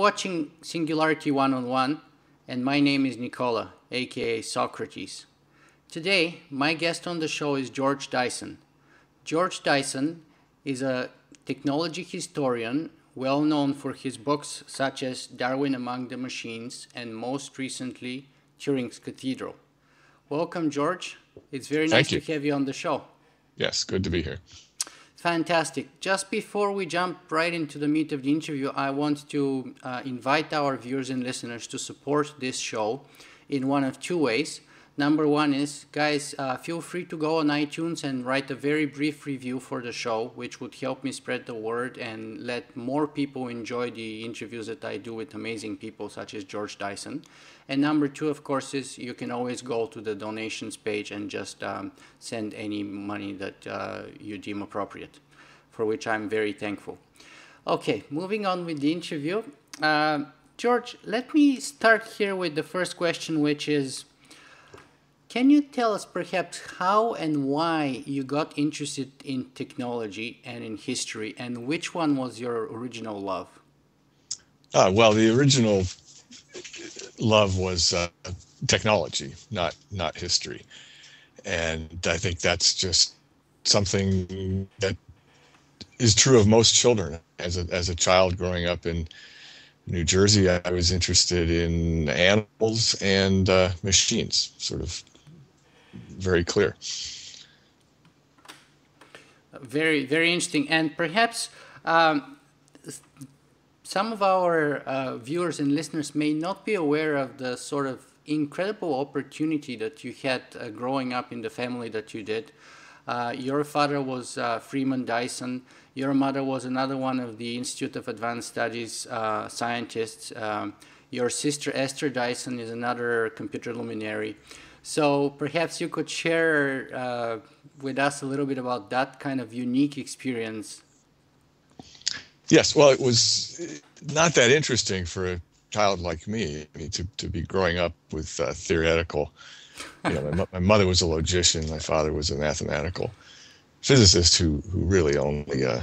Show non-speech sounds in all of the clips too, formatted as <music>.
watching Singularity One on One, and my name is Nicola, aka Socrates. Today, my guest on the show is George Dyson. George Dyson is a technology historian well known for his books such as Darwin Among the Machines and most recently Turing's Cathedral. Welcome, George. It's very nice you. to have you on the show. Yes, good to be here. Fantastic. Just before we jump right into the meat of the interview, I want to uh, invite our viewers and listeners to support this show in one of two ways. Number one is, guys, uh, feel free to go on iTunes and write a very brief review for the show, which would help me spread the word and let more people enjoy the interviews that I do with amazing people such as George Dyson. And number two, of course, is you can always go to the donations page and just um, send any money that uh, you deem appropriate, for which I'm very thankful. Okay, moving on with the interview. Uh, George, let me start here with the first question, which is Can you tell us perhaps how and why you got interested in technology and in history, and which one was your original love? Uh, well, the original love was uh, technology, not not history, and I think that's just something that is true of most children. As a as a child growing up in New Jersey, I was interested in animals and uh, machines, sort of very clear. Very, very interesting. And perhaps um, some of our uh, viewers and listeners may not be aware of the sort of incredible opportunity that you had uh, growing up in the family that you did. Uh, your father was uh, Freeman Dyson. Your mother was another one of the Institute of Advanced Studies uh, scientists. Um, your sister Esther Dyson is another computer luminary. So perhaps you could share uh, with us a little bit about that kind of unique experience. Yes, well, it was not that interesting for a child like me. I mean, to, to be growing up with uh, theoretical. You know, my, my mother was a logician. My father was a mathematical physicist who who really only uh,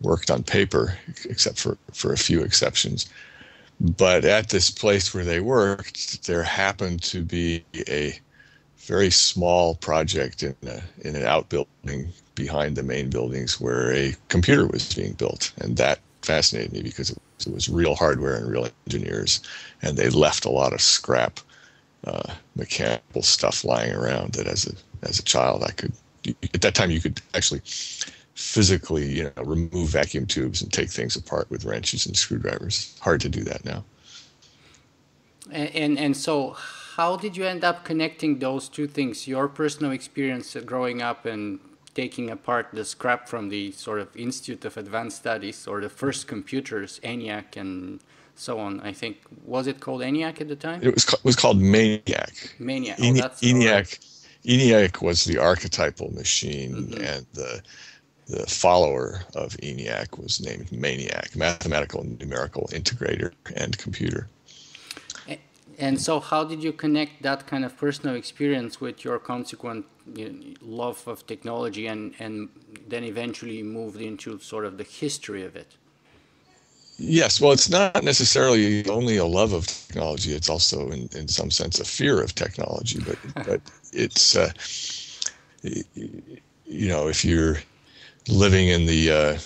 worked on paper, except for for a few exceptions. But at this place where they worked, there happened to be a very small project in a, in an outbuilding behind the main buildings where a computer was being built, and that fascinated me because it was, it was real hardware and real engineers, and they left a lot of scrap uh, mechanical stuff lying around that as a as a child I could at that time you could actually physically you know remove vacuum tubes and take things apart with wrenches and screwdrivers. Hard to do that now. And, and, and so, how did you end up connecting those two things? Your personal experience growing up and taking apart the scrap from the sort of Institute of Advanced Studies or the first computers, ENIAC and so on. I think was it called ENIAC at the time? it was was called maniac Maniac. Oh. ENIAC ENIAC was the archetypal machine Mhm. and the the follower of ENIAC was named Maniac, mathematical numerical integrator and computer. And so, how did you connect that kind of personal experience with your consequent you know, love of technology, and and then eventually moved into sort of the history of it? Yes, well, it's not necessarily only a love of technology. It's also, in, in some sense, a fear of technology. But <laughs> but it's uh, you know if you're living in the uh,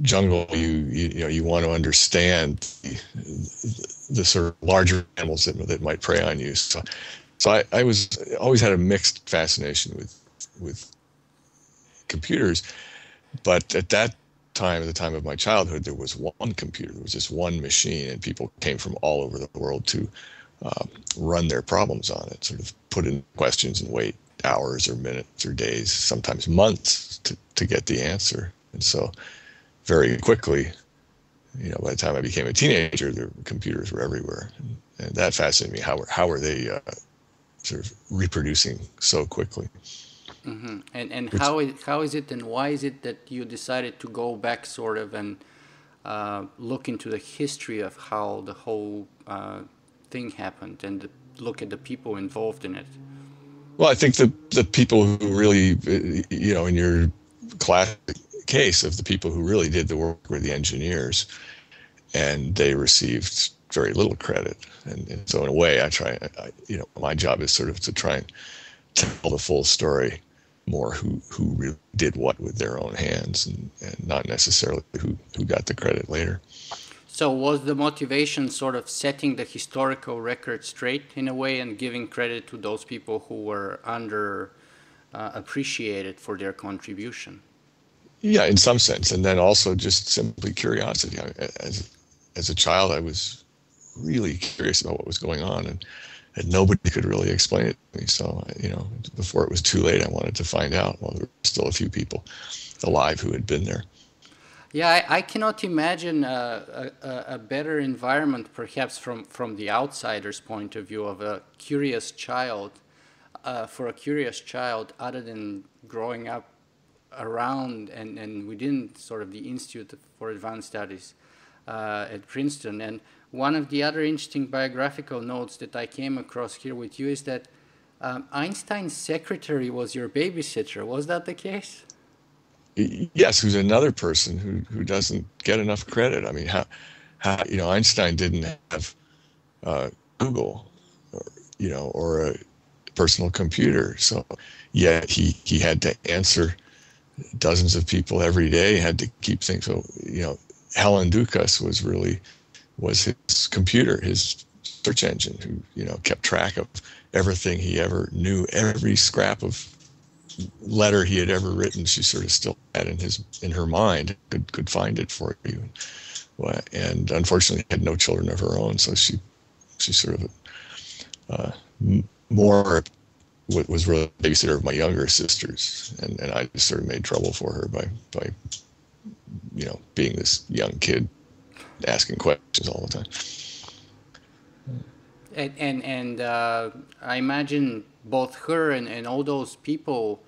jungle, you, you you know you want to understand the, sort of larger animals that that might prey on you. So so I, I was always had a mixed fascination with with computers, but at that time, at the time of my childhood, there was one computer. There was just one machine, and people came from all over the world to um, run their problems on it, sort of put in questions and wait hours or minutes or days, sometimes months to, to get the answer. And so, very quickly, you know, by the time I became a teenager, the computers were everywhere, and, and that fascinated me. How were how were they uh, sort of reproducing so quickly? hmm And and Which- how is how is it and why is it that you decided to go back sort of and uh, look into the history of how the whole uh, thing happened and the, look at the people involved in it? Well, I think the the people who really, you know, in your classic case of the people who really did the work were the engineers, and they received very little credit. And, and so, in a way, I try. I, you know, my job is sort of to try and tell the full story more who who really did what with their own hands and, and not necessarily who who got the credit later so was the motivation sort of setting the historical record straight in a way and giving credit to those people who were under uh, appreciated for their contribution yeah in some sense and then also just simply curiosity as as a child i was really curious about what was going on and and nobody could really explain it to me. So, you know, before it was too late, I wanted to find out. Well, there were still a few people alive who had been there. Yeah, I, I cannot imagine a, a, a, better environment, perhaps from, from the outsider's point of view, of a curious child, uh, for a curious child, other than growing up around and, and within sort of the Institute for Advanced Studies uh, at Princeton. And one of the other interesting biographical notes that I came across here with you is that um, Einstein's secretary was your babysitter. Was that the case? Yes, who's another person who, who doesn't get enough credit. I mean, how, how you know, Einstein didn't have uh, Google, or, you know, or a personal computer. So, yet he, he had to answer dozens of people every day, had to keep things. So, you know, Helen Dukas was really was his computer, his search engine, who you know kept track of everything he ever knew, every scrap of letter he had ever written. She sort of still had in his in her mind, could could find it for you. And unfortunately, had no children of her own, so she she sort of uh, more was really a babysitter of my younger sisters, and, and I just sort of made trouble for her by by you know being this young kid asking questions all the time. And and, and uh, I imagine both her and, and all those people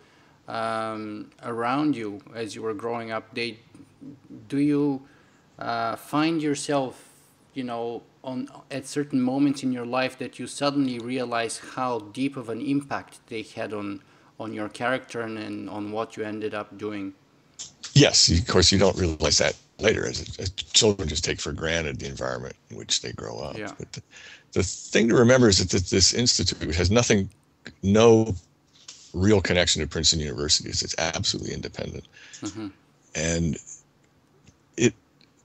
um, around you as you were growing up. They do you uh, find yourself, you know, on at certain moments in your life that you suddenly realize how deep of an impact they had on on your character and, and on what you ended up doing. Yes, of course, you don't realize that later as, as, children just take for granted the environment in which they grow up. Yeah. But the, the thing to remember is that this, this institute has nothing, no real connection to Princeton University. It's absolutely independent, mm-hmm. and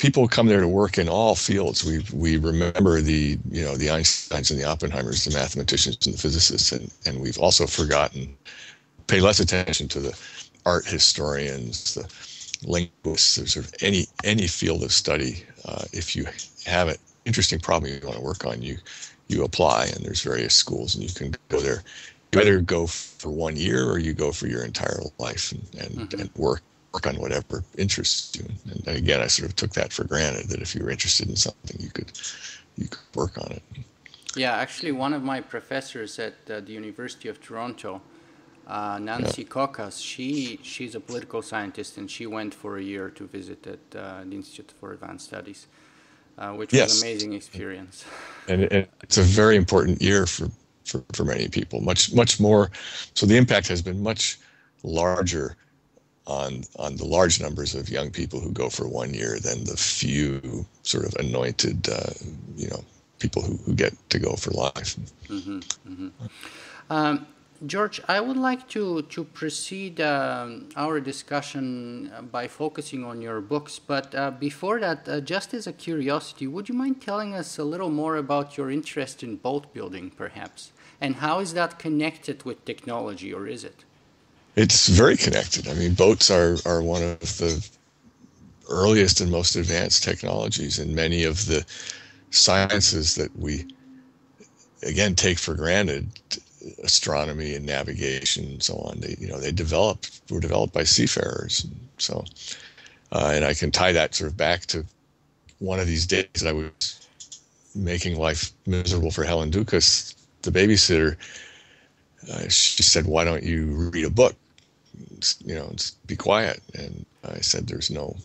people come there to work in all fields. We we remember the you know the Einsteins and the Oppenheimers, the mathematicians and the physicists, and and we've also forgotten pay less attention to the art historians, the linguists, or sort of any any field of study. Uh, if you have an interesting problem you want to work on, you you apply, and there's various schools, and you can go there. You either go for one year or you go for your entire life and and, mm-hmm. and work work on whatever interests you. And, again, I sort of took that for granted that if you were interested in something, you could you could work on it. Yeah, actually, one of my professors at uh, the University of Toronto uh, Nancy yeah. she she's a political scientist, and she went for a year to visit at uh, the Institute for Advanced Studies, uh, which yes. was an amazing experience. <laughs> And, and, it's a very important year for, for, for many people. Much much more. So the impact has been much larger on on the large numbers of young people who go for one year than the few sort of anointed, uh, you know, people who, who get to go for life. Mm-hmm, mm-hmm. Um, George, I would like to, to proceed um, our discussion by focusing on your books. But uh, before that, uh, just as a curiosity, would you mind telling us a little more about your interest in boat building, perhaps? And how is that connected with technology, or is it? It's very connected. I mean, boats are, are one of the earliest and most advanced technologies, and many of the sciences that we, again, take for granted astronomy and navigation and so on. They, you know, they developed were developed by seafarers. And so, uh, and I can tie that sort of back to one of these days that I was making life miserable for Helen Dukas, the babysitter. Uh, she said, "Why don't you read a book? You know, be quiet." And I said, "There's no."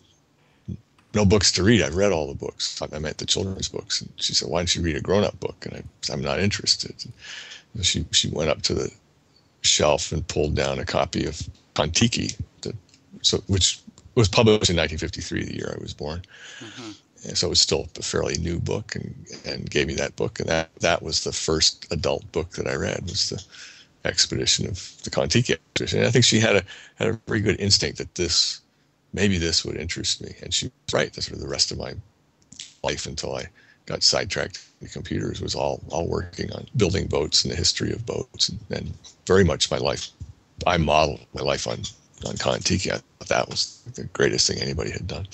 No books to read. I've read all the books. I meant the children's books. And she said, "Why don't you read a grown-up book?" And I, I'm not interested. And she she went up to the shelf and pulled down a copy of Kon-Tiki, the, so which was published in 1953, the year I was born. Mm-hmm. And so it was still a fairly new book, and and gave me that book, and that that was the first adult book that I read was the expedition of the Kon-Tiki expedition. And I think she had a had a very good instinct that this maybe this would interest me, and she was right. That's sort of the rest of my life until I got sidetracked in computers was all all working on building boats and the history of boats, and, and very much my life. I modeled my life on on Kon-Tiki. That was the greatest thing anybody had done.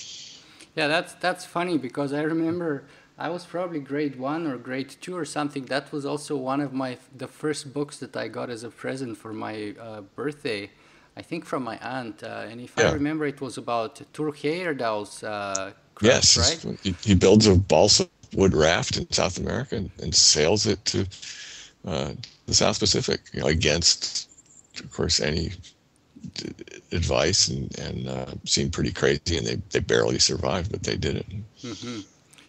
Yeah, that's that's funny because I remember I was probably grade one or grade two or something. That was also one of my the first books that I got as a present for my uh, birthday. I think from my aunt, uh, and if yeah. I remember, it was about Thor Heyerdahl's uh, yes, right? He, he, builds a balsa wood raft in South America and, and sails it to uh, the South Pacific you know, against, of course, any advice and, and uh, seemed pretty crazy and they, they barely survived, but they did it. Mm-hmm.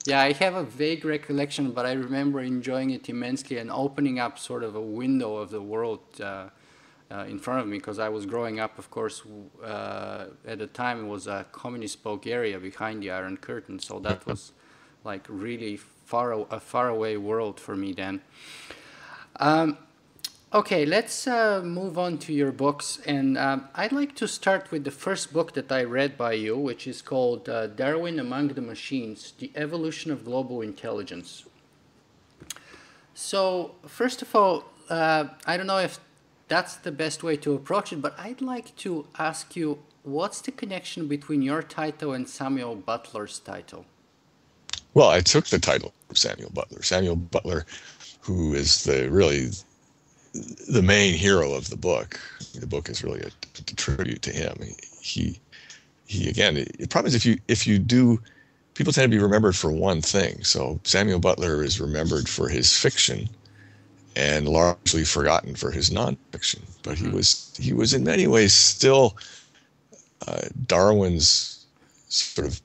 Yeah, I have a vague recollection, but I remember enjoying it immensely and opening up sort of a window of the world uh, uh, in front of me because I was growing up, of course, uh, at the time it was a communist Bulgaria behind the Iron Curtain, so that was like really far a far away world for me then. Um, Okay, let's uh, move on to your books. And um, I'd like to start with the first book that I read by you, which is called uh, Darwin Among the Machines The Evolution of Global Intelligence. So, first of all, uh, I don't know if that's the best way to approach it, but I'd like to ask you what's the connection between your title and Samuel Butler's title? Well, I took the title of Samuel Butler. Samuel Butler, who is the really the main hero of the book. The book is really a, a tribute to him. He, he again. The problem is if you if you do, people tend to be remembered for one thing. So Samuel Butler is remembered for his fiction, and largely forgotten for his nonfiction. But he mm-hmm. was he was in many ways still uh, Darwin's sort of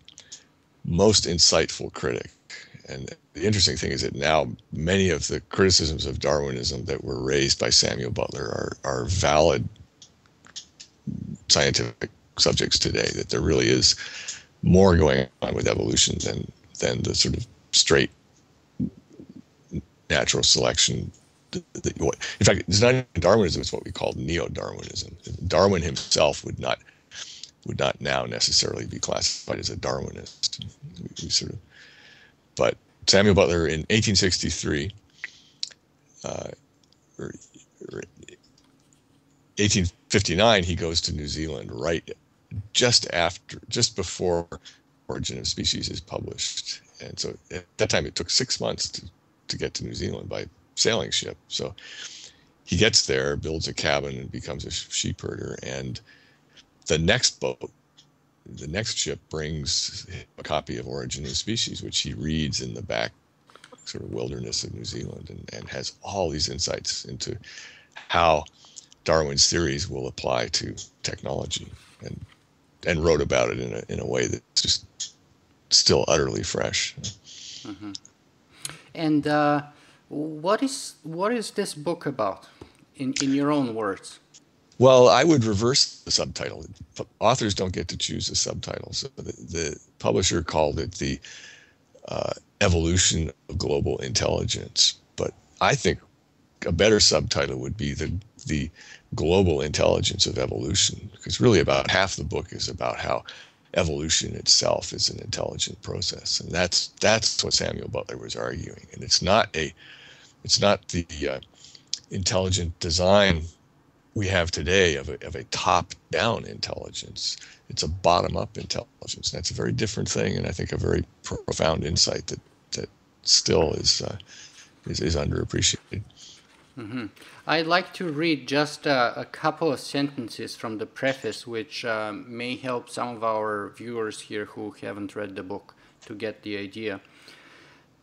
most insightful critic and the interesting thing is that now many of the criticisms of Darwinism that were raised by Samuel Butler are, are valid scientific subjects today, that there really is more going on with evolution than, than the sort of straight natural selection. In fact, it's not Darwinism; it's what we call neo-Darwinism. Darwin himself would not would not now necessarily be classified as a Darwinist. We sort of but Samuel Butler in 1863, uh, or, or 1859, he goes to New Zealand right just after, just before Origin of Species is published. And so at that time, it took six months to, to get to New Zealand by sailing ship. So he gets there, builds a cabin, and becomes a sheep herder. And the next boat the next ship brings a copy of Origin of Species, which he reads in the back sort of wilderness of New Zealand and, and has all these insights into how Darwin's theories will apply to technology and and wrote about it in a in a way that's just still utterly fresh. Mm-hmm. And uh, what is what is this book about, in in your own words? Well, I would reverse the subtitle. Authors don't get to choose the subtitle. So the, the publisher called it the uh, evolution of global intelligence. But I think a better subtitle would be the the global intelligence of evolution, because really about half the book is about how evolution itself is an intelligent process, and that's that's what Samuel Butler was arguing. And it's not a it's not the uh, intelligent design we have today of a, of a top down intelligence. It's a bottom up intelligence. And That's a very different thing, and I think a very profound insight that, that still is, uh, is, is underappreciated. Mm-hmm. I'd like to read just a, a, couple of sentences from the preface, which um, may help some of our viewers here who haven't read the book to get the idea.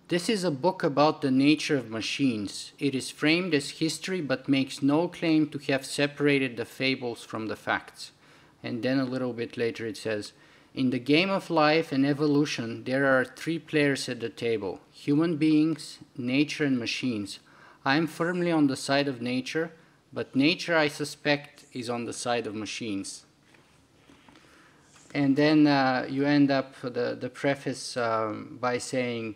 This is a book about the nature of machines. It is framed as history but makes no claim to have separated the fables from the facts. And then a little bit later it says, In the game of life and evolution, there are three players at the table human beings, nature, and machines. I am firmly on the side of nature, but nature, I suspect, is on the side of machines. And then uh, you end up the, the preface um, by saying,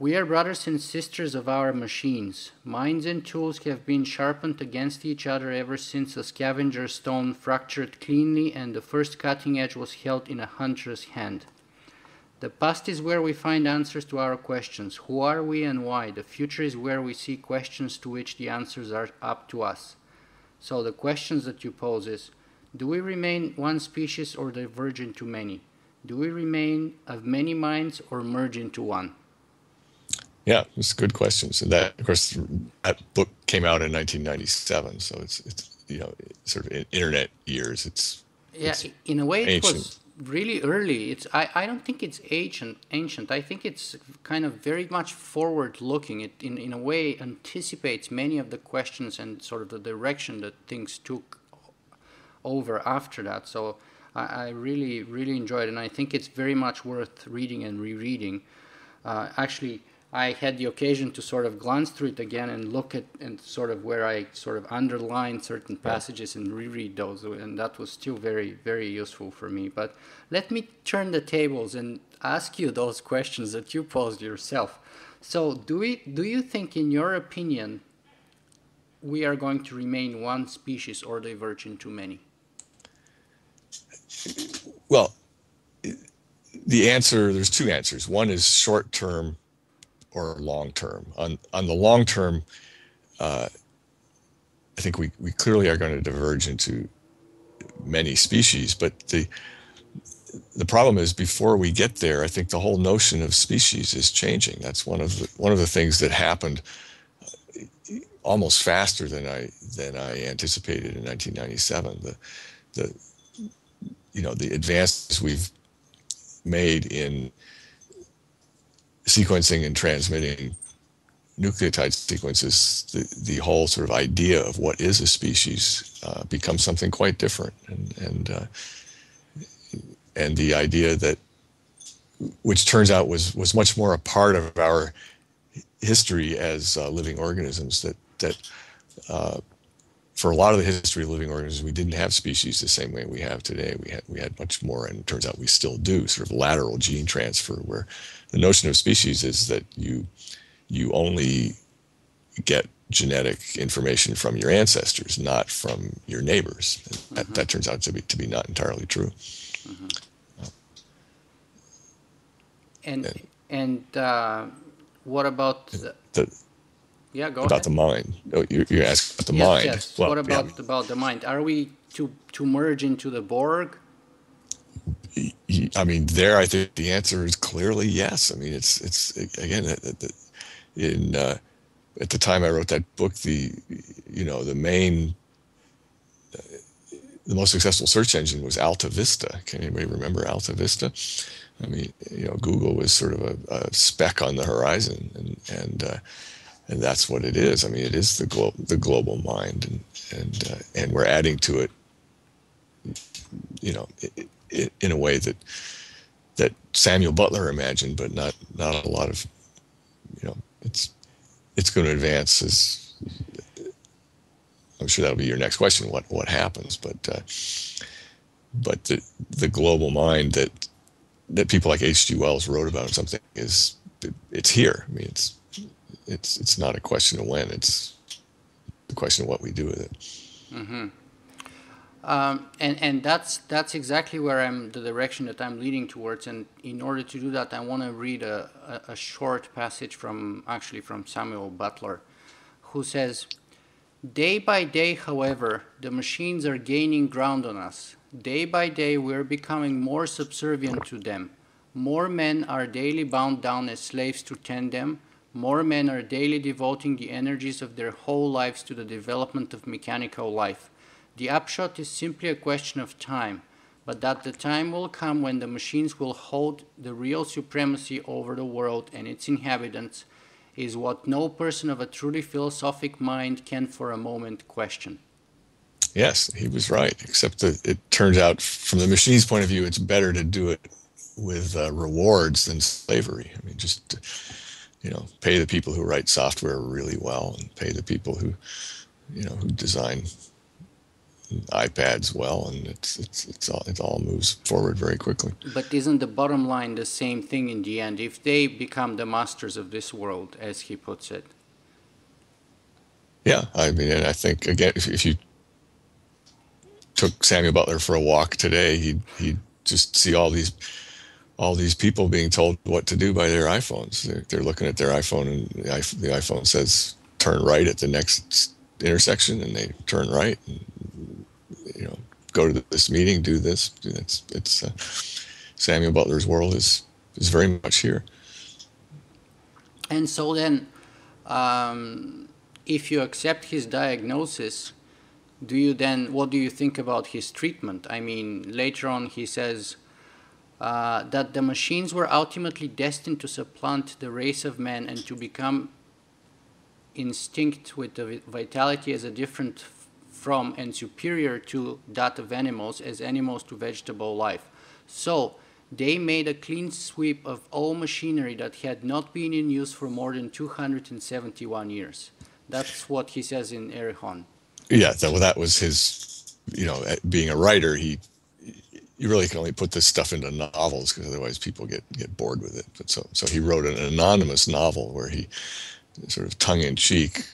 We are brothers and sisters of our machines. Minds and tools have been sharpened against each other ever since a scavenger stone fractured cleanly and the first cutting edge was held in a hunter's hand. The past is where we find answers to our questions. Who are we and why? The future is where we see questions to which the answers are up to us. So the questions that you pose is, do we remain one species or diverge into many? Do we remain of many minds or merge into one? Yeah, it's a good questions. And that, of course, that book came out in 1997, so it's it's you know sort of internet years. It's yeah, it's in a way, it ancient. was really early. It's I, I don't think it's ancient. Ancient. I think it's kind of very much forward looking. It in in a way anticipates many of the questions and sort of the direction that things took over after that. So I, I really really enjoyed it, and I think it's very much worth reading and rereading. Uh, actually, I had the occasion to sort of glance through it again and look at and sort of where I sort of underlined certain passages and reread those, and that was still very very useful for me. But let me turn the tables and ask you those questions that you posed yourself. So, do we do you think, in your opinion, we are going to remain one species or diverge into many? Well, the answer there's two answers. One is short term or long term. On on the long term, uh, I think we, we clearly are going to diverge into many species, but the the problem is before we get there, I think the whole notion of species is changing. That's one of the one of the things that happened uh, almost faster than I than I anticipated in 1997. The the you know the advances we've made in sequencing and transmitting nucleotide sequences, the, the whole sort of idea of what is a species uh, becomes something quite different. And, and, uh, and the idea that, which turns out was, was much more a part of our history as uh, living organisms, that, that uh, for a lot of the history of living organisms, we didn't have species the same way we have today. We had, we had much more, and it turns out we still do, sort of lateral gene transfer, where the notion of species is that you you only get genetic information from your ancestors, not from your neighbors. Mm-hmm. That, that, turns out to be to be not entirely true. Mm-hmm. and and, and uh, what about the, the, yeah go about ahead. the mind? Oh, you you asked about the yes, mind. Yes. Well, what about yeah. about the mind? Are we to to merge into the Borg? I mean, there, I think the answer is clearly yes. I mean, it's it's again in uh, at the time I wrote that book, the you know the main uh, the most successful search engine was Alta Vista. Can anybody remember Alta Vista? I mean, you know, Google was sort of a, a speck on the horizon, and and uh, and that's what it is. I mean, it is the glo- the global mind, and and uh, and we're adding to it. You know, it, in a way that that Samuel Butler imagined, but not not a lot of you know it's it's going to advance as I'm sure that'll be your next question what what happens but uh, but the the global mind that that people like H.G. Wells wrote about or something is it's here I mean it's it's it's not a question of when it's the question of what we do with it mm-hmm. Um, and and that's that's exactly where I'm the direction that I'm leading towards. And in order to do that, I want to read a, a, a short passage from actually from Samuel Butler, who says, "Day by day, however, the machines are gaining ground on us. Day by day, we're becoming more subservient to them. More men are daily bound down as slaves to tend them." More men are daily devoting the energies of their whole lives to the development of mechanical life the upshot is simply a question of time, but that the time will come when the machines will hold the real supremacy over the world and its inhabitants is what no person of a truly philosophic mind can for a moment question. Yes, he was right, except that it turns out, from the machine's point of view, it's better to do it with uh, rewards than slavery. I mean, just, you know, pay the people who write software really well and pay the people who you know, who design iPads well, and it's it's it's all it all moves forward very quickly. But isn't the bottom line the same thing in the end? If they become the masters of this world, as he puts it. Yeah, I mean, and I think again, if, if you took Samuel Butler for a walk today, he'd he'd just see all these all these people being told what to do by their iPhones. They're, they're looking at their iPhone, and the, the iPhone says turn right at the next intersection, and they turn right. And, you know, go to this meeting, do this. It's it's uh, Samuel Butler's world is is very much here. And so then, um, if you accept his diagnosis, do you then what do you think about his treatment? I mean, later on he says. Uh, that the machines were ultimately destined to supplant the race of man and to become instinct with the vitality as a different from and superior to that of animals as animals to vegetable life. So they made a clean sweep of all machinery that had not been in use for more than 271 years. That's what he says in Erewhon. Yeah, that, well, that was his, you know, being a writer, he you really can only put this stuff into novels because otherwise people get get bored with it. But so so he wrote an anonymous novel where he sort of tongue in cheek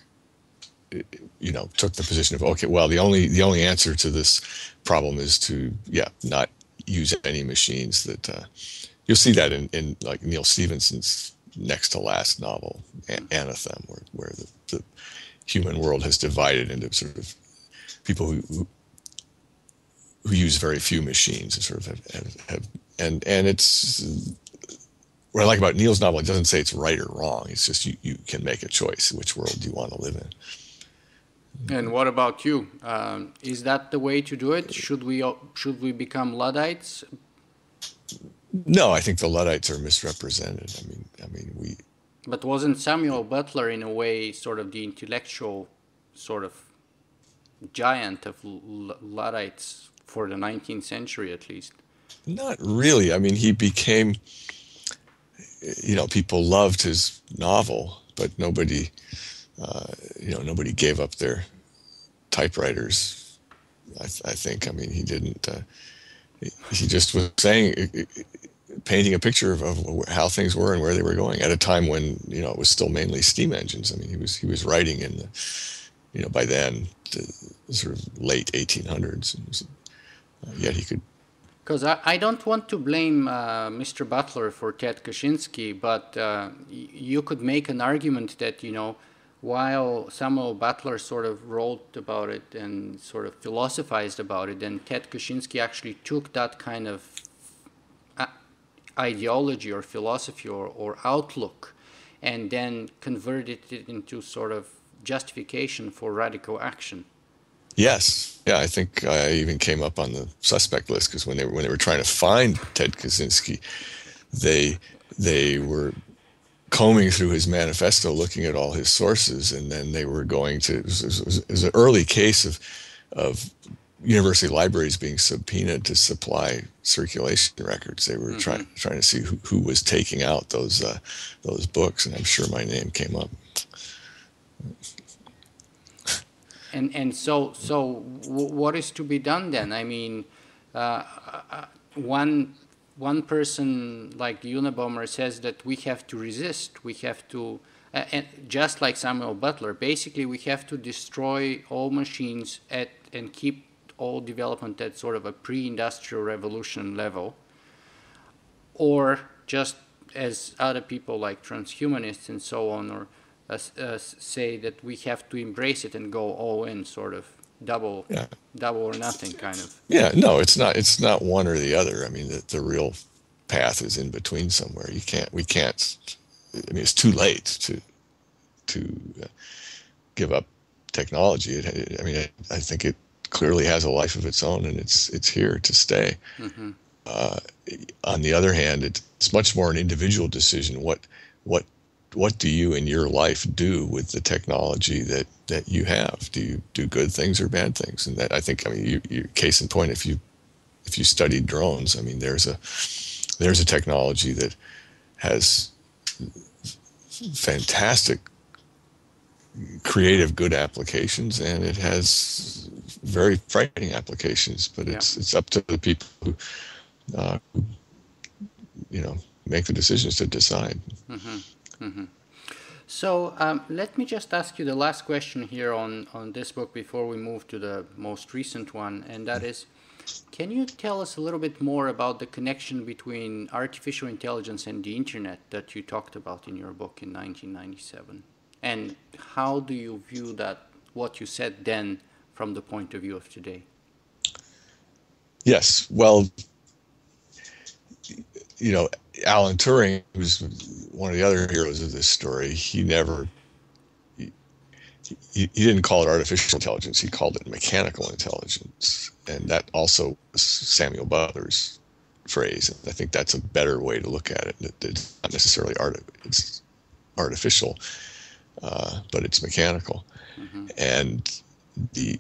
you know took the position of okay well the only the only answer to this problem is to yeah not use any machines that uh, you'll see that in, in like neal stephenson's next to last novel anathem where, where the, the human world has divided into sort of people who, who who use very few machines and sort of have, have, have, and and it's what I like about Neil's novel. It doesn't say it's right or wrong. It's just you, you can make a choice which world do you want to live in. And what about you? Um, is that the way to do it? Should we should we become Luddites? No, I think the Luddites are misrepresented. I mean, I mean we. But wasn't Samuel Butler in a way sort of the intellectual, sort of, giant of Luddites for the 19th century at least? Not really. I mean, he became. You know, people loved his novel, but nobody, uh, you know, nobody gave up their typewriters. I, I think. I mean, he didn't. Uh, he just was saying, painting a picture of, of, how things were and where they were going at a time when you know it was still mainly steam engines. I mean, he was he was writing in the, you know, by then the sort of late 1800s. Yet he could. Because I, I don't want to blame uh, Mr. Butler for Ted Kaczynski, but uh, you could make an argument that you know while Samuel Butler sort of wrote about it and sort of philosophized about it, then Ted Kaczynski actually took that kind of uh, ideology or philosophy or, or outlook and then converted it into sort of justification for radical action. Yes, yeah, I think I even came up on the suspect list because when they were, when they were trying to find Ted Kaczynski, they they were combing through his manifesto, looking at all his sources, and then they were going to. It was, it was, it was an early case of of university libraries being subpoenaed to supply circulation records. They were mm-hmm. trying trying to see who, who was taking out those uh, those books, and I'm sure my name came up. And and so so what is to be done then? I mean, uh, uh one one person like Unabomber says that we have to resist, we have to, uh, and just like Samuel Butler, basically we have to destroy all machines at and keep all development at sort of a pre-industrial revolution level, or just as other people like transhumanists and so on, or say that we have to embrace it and go all in, sort of double yeah. double or nothing kind of. Yeah no it's not it's not one or the other. I mean the, the real path is in between somewhere. You can't we can't i mean it's too late to to uh, give up technology. It, it, i mean I, I think it clearly has a life of its own and it's it's here to stay. Mm-hmm. uh, on the other hand it's much more an individual decision what what what do you in your life do with the technology that that you have? Do you do good things or bad things? And that I think I mean you, you case in point if you if you studied drones, I mean there's a there's a technology that has fantastic creative, good applications, and it has very frightening applications. But it's yeah. it's up to the people who, uh, you know, make the decisions to decide. Mm-hmm. Mm-hmm. So um, let me just ask you the last question here on on this book before we move to the most recent one, and that is. Can you tell us a little bit more about the connection between artificial intelligence and the internet that you talked about in your book in 1997? And how do you view that, what you said then, from the point of view of today? Yes, well, you know, Alan Turing, who's one of the other heroes of this story, he never he, he didn't call it artificial intelligence. He called it mechanical intelligence, and that also was Samuel Butler's phrase. And I think that's a better way to look at it. It's not necessarily art. It's artificial, uh, but it's mechanical, mm-hmm. and the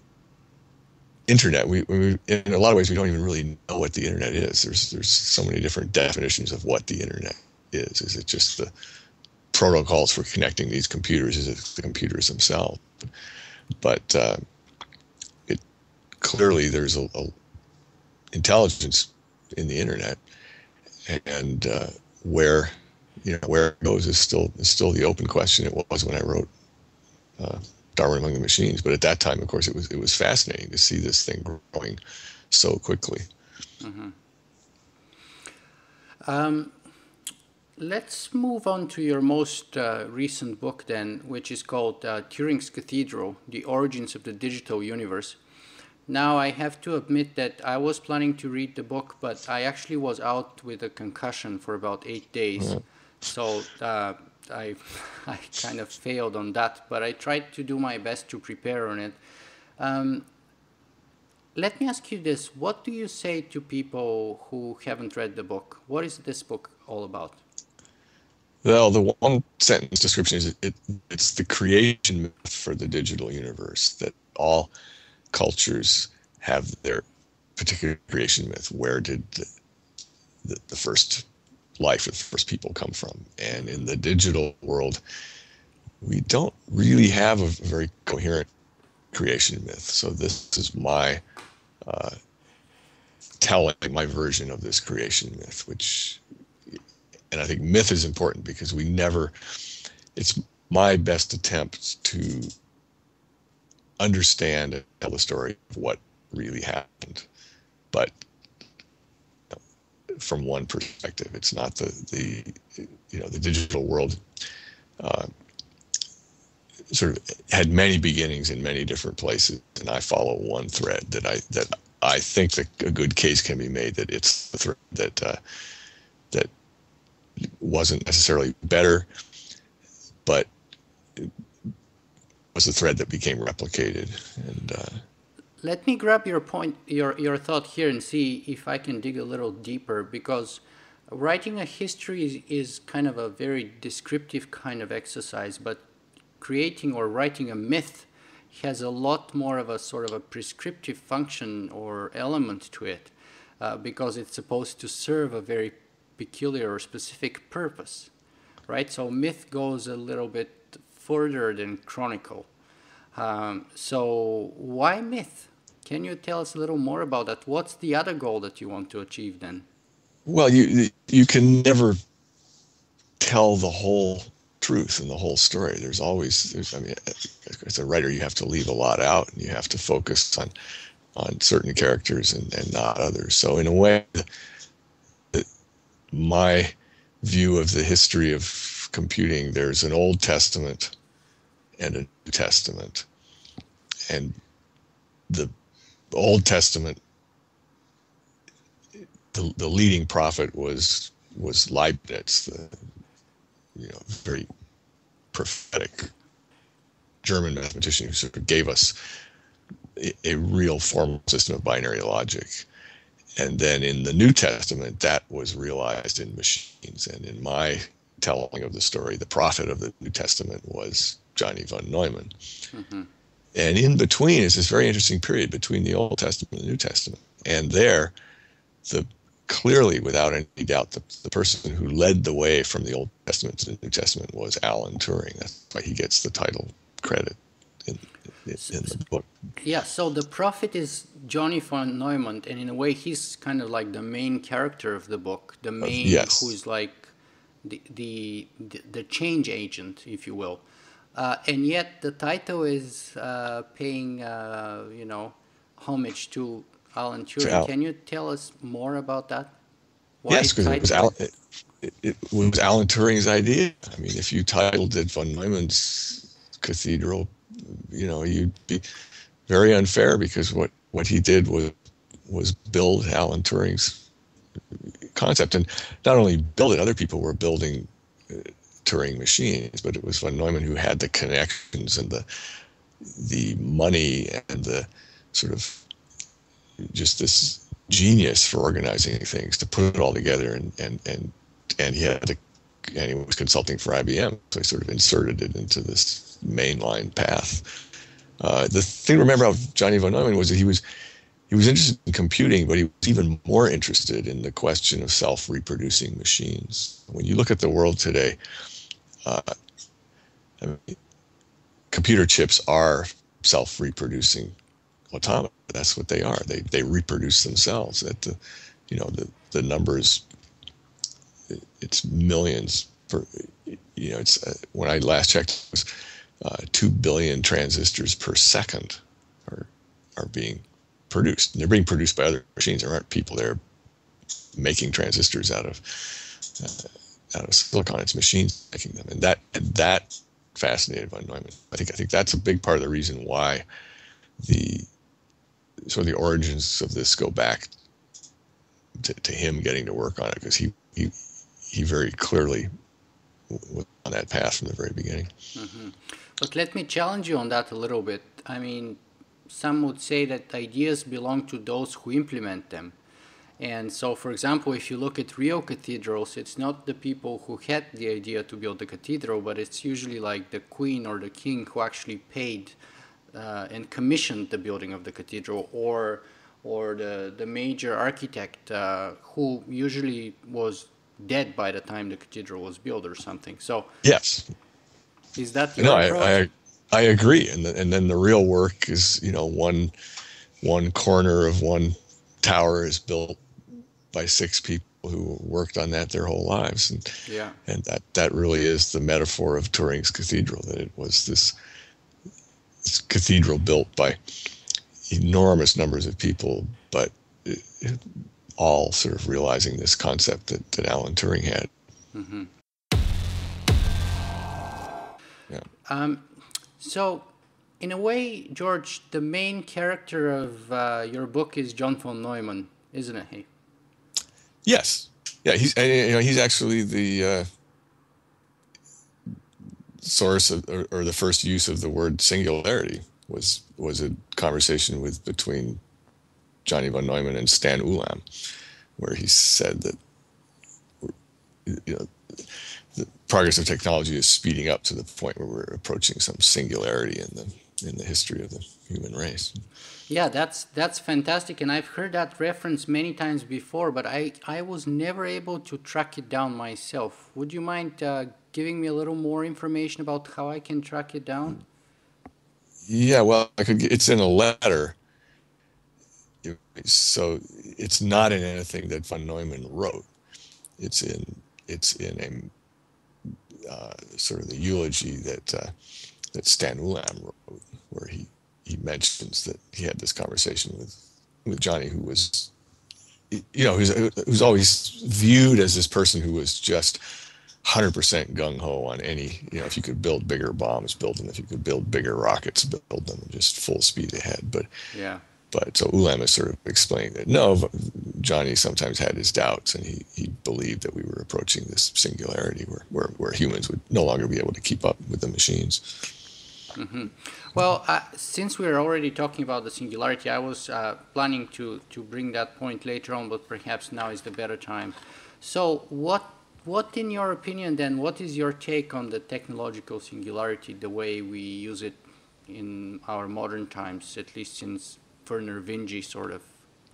internet we, we, in a lot of ways we don't even really know what the internet is there's there's so many different definitions of what the internet is is it just the protocols for connecting these computers is it the computers themselves. But uh, it clearly there's a, a, intelligence in the internet, and uh, where you know where it goes is still is still the open question. It was when I wrote uh, Darwin Among the Machines, but at that time, of course, it was it was fascinating to see this thing growing so quickly. Mm-hmm. Um, Let's move on to your most uh, recent book, then, which is called uh, Turing's Cathedral The Origins of the Digital Universe. Now, I have to admit that I was planning to read the book, but I actually was out with a concussion for about eight days. Mm-hmm. So uh, I, <laughs> I kind of failed on that, but I tried to do my best to prepare on it. Um, let me ask you this What do you say to people who haven't read the book? What is this book all about? Well, the one sentence description is it, it's the creation myth for the digital universe that all cultures have their particular creation myth. Where did the, the, the first life of first people come from? And in the digital world, we don't really have a very coherent creation myth. So this is my uh, telling my version of this creation myth, which and I think myth is important because we never. It's my best attempt to understand and tell the story of what really happened, but from one perspective. It's not the the you know the digital world. Uh, sort of had many beginnings in many different places, and I follow one thread that I that I think that a good case can be made that it's the thread that uh, that wasn't necessarily better, but was a thread that became replicated. And uh, let me grab your point, your your thought here, and see if I can dig a little deeper because writing a history is, is kind of a very descriptive kind of exercise, but creating or writing a myth has a lot more of a sort of a prescriptive function or element to it uh, because it's supposed to serve a very peculiar or specific purpose, right? So myth goes a little bit further than chronicle. Um, so why myth? Can you tell us a little more about that? What's the other goal that you want to achieve then? Well, you you can never tell the whole truth and the whole story. There's always, there's, I mean, as a writer, you have to leave a lot out, and you have to focus on on certain characters and, and not others. So in a way, my view of the history of computing, there's an Old Testament and a New Testament. And the Old Testament, the, the leading prophet was was Leibniz, the you know very prophetic German mathematician who sort of gave us a, real formal system of binary logic and then in the New Testament, that was realized in machines. And in my telling of the story, the prophet of the New Testament was Johnny von Neumann. Mm-hmm. And in between is this very interesting period between the Old Testament and the New Testament. And there, the clearly, without any doubt, the, the person who led the way from the Old Testament to the New Testament was Alan Turing. That's why he gets the title credit in, in, in the book. Yeah, so the prophet is Johnny von Neumann, and in a way, he's kind of like the main character of the book, the uh, main yes. who's like the, the the change agent, if you will. Uh, and yet, the title is uh, paying, uh, you know, homage to Alan Turing. Al. Can you tell us more about that? Why yes, because it was Alan. It, it, it, was Alan Turing's idea. I mean, if you titled it von Neumann's Cathedral, you know, you'd be very unfair because what, what he did was was build Alan Turing's concept, and not only build it, other people were building uh, Turing machines, but it was von Neumann who had the connections and the the money and the sort of just this genius for organizing things to put it all together and and and and he had to and he was consulting for IBM so he sort of inserted it into this mainline path uh, the thing to remember about Johnny von Neumann was that he was he was interested in computing, but he was even more interested in the question of self-reproducing machines. When you look at the world today, uh, I mean, computer chips are self-reproducing automata. That's what they are. They they reproduce themselves. At the, you know, the the numbers. It's millions per. You know, it's uh, when I last checked, it was uh, 2 billion transistors per second are, are being produced. And they're being produced by other machines. There aren't people there making transistors out of uh, out of silicon. It's machines making them, and that and that fascinated von Neumann. I think I think that's a big part of the reason why the sort of the origins of this go back to, to him getting to work on it because he he he very clearly was on that path from the very beginning. Mm-hmm. But let me challenge you on that a little bit. I mean, some would say that ideas belong to those who implement them. And so, for example, if you look at real cathedrals, it's not the people who had the idea to build the cathedral, but it's usually like the queen or the king who actually paid uh, and commissioned the building of the cathedral, or or the the major architect uh, who usually was dead by the time the cathedral was built or something. So yes, is that no? I, I, I agree, and the, and then the real work is you know one one corner of one tower is built by six people who worked on that their whole lives, and yeah, and that that really is the metaphor of Turing's cathedral that it was this, this cathedral built by enormous numbers of people, but it, it, all sort of realizing this concept that, that Alan Turing had. Mm-hmm. Yeah. Um, so, in a way, George, the main character of uh, your book is John von Neumann, isn't it? Yes. Yeah, he's you know he's actually the uh, source of, or, or, the first use of the word singularity was was a conversation with between Johnny von Neumann and Stan Ulam, where he said that you know the progress of technology is speeding up to the point where we're approaching some singularity in the in the history of the human race. Yeah, that's that's fantastic, and I've heard that reference many times before, but I I was never able to track it down myself. Would you mind uh, giving me a little more information about how I can track it down? Yeah, well, I could. It's in a letter, so it's not in anything that von Neumann wrote. It's in it's in a uh, sort of the eulogy that uh, that Stan Ulam wrote, where he he mentions that he had this conversation with with Johnny, who was you know who's who's always viewed as this person who was just 100% gung ho on any you know if you could build bigger bombs build them. If you could build bigger rockets build them just full speed ahead. But yeah. but so Ulam has sort of explained that no, Johnny sometimes had his doubts, and he, he believed that we were approaching this singularity where, where, where humans would no longer be able to keep up with the machines. Mm-hmm. Well, uh, since we're already talking about the singularity, I was uh, planning to, to bring that point later on, but perhaps now is the better time. So, what what, in your opinion, then, what is your take on the technological singularity, the way we use it in our modern times, at least since Vernor Vinge sort of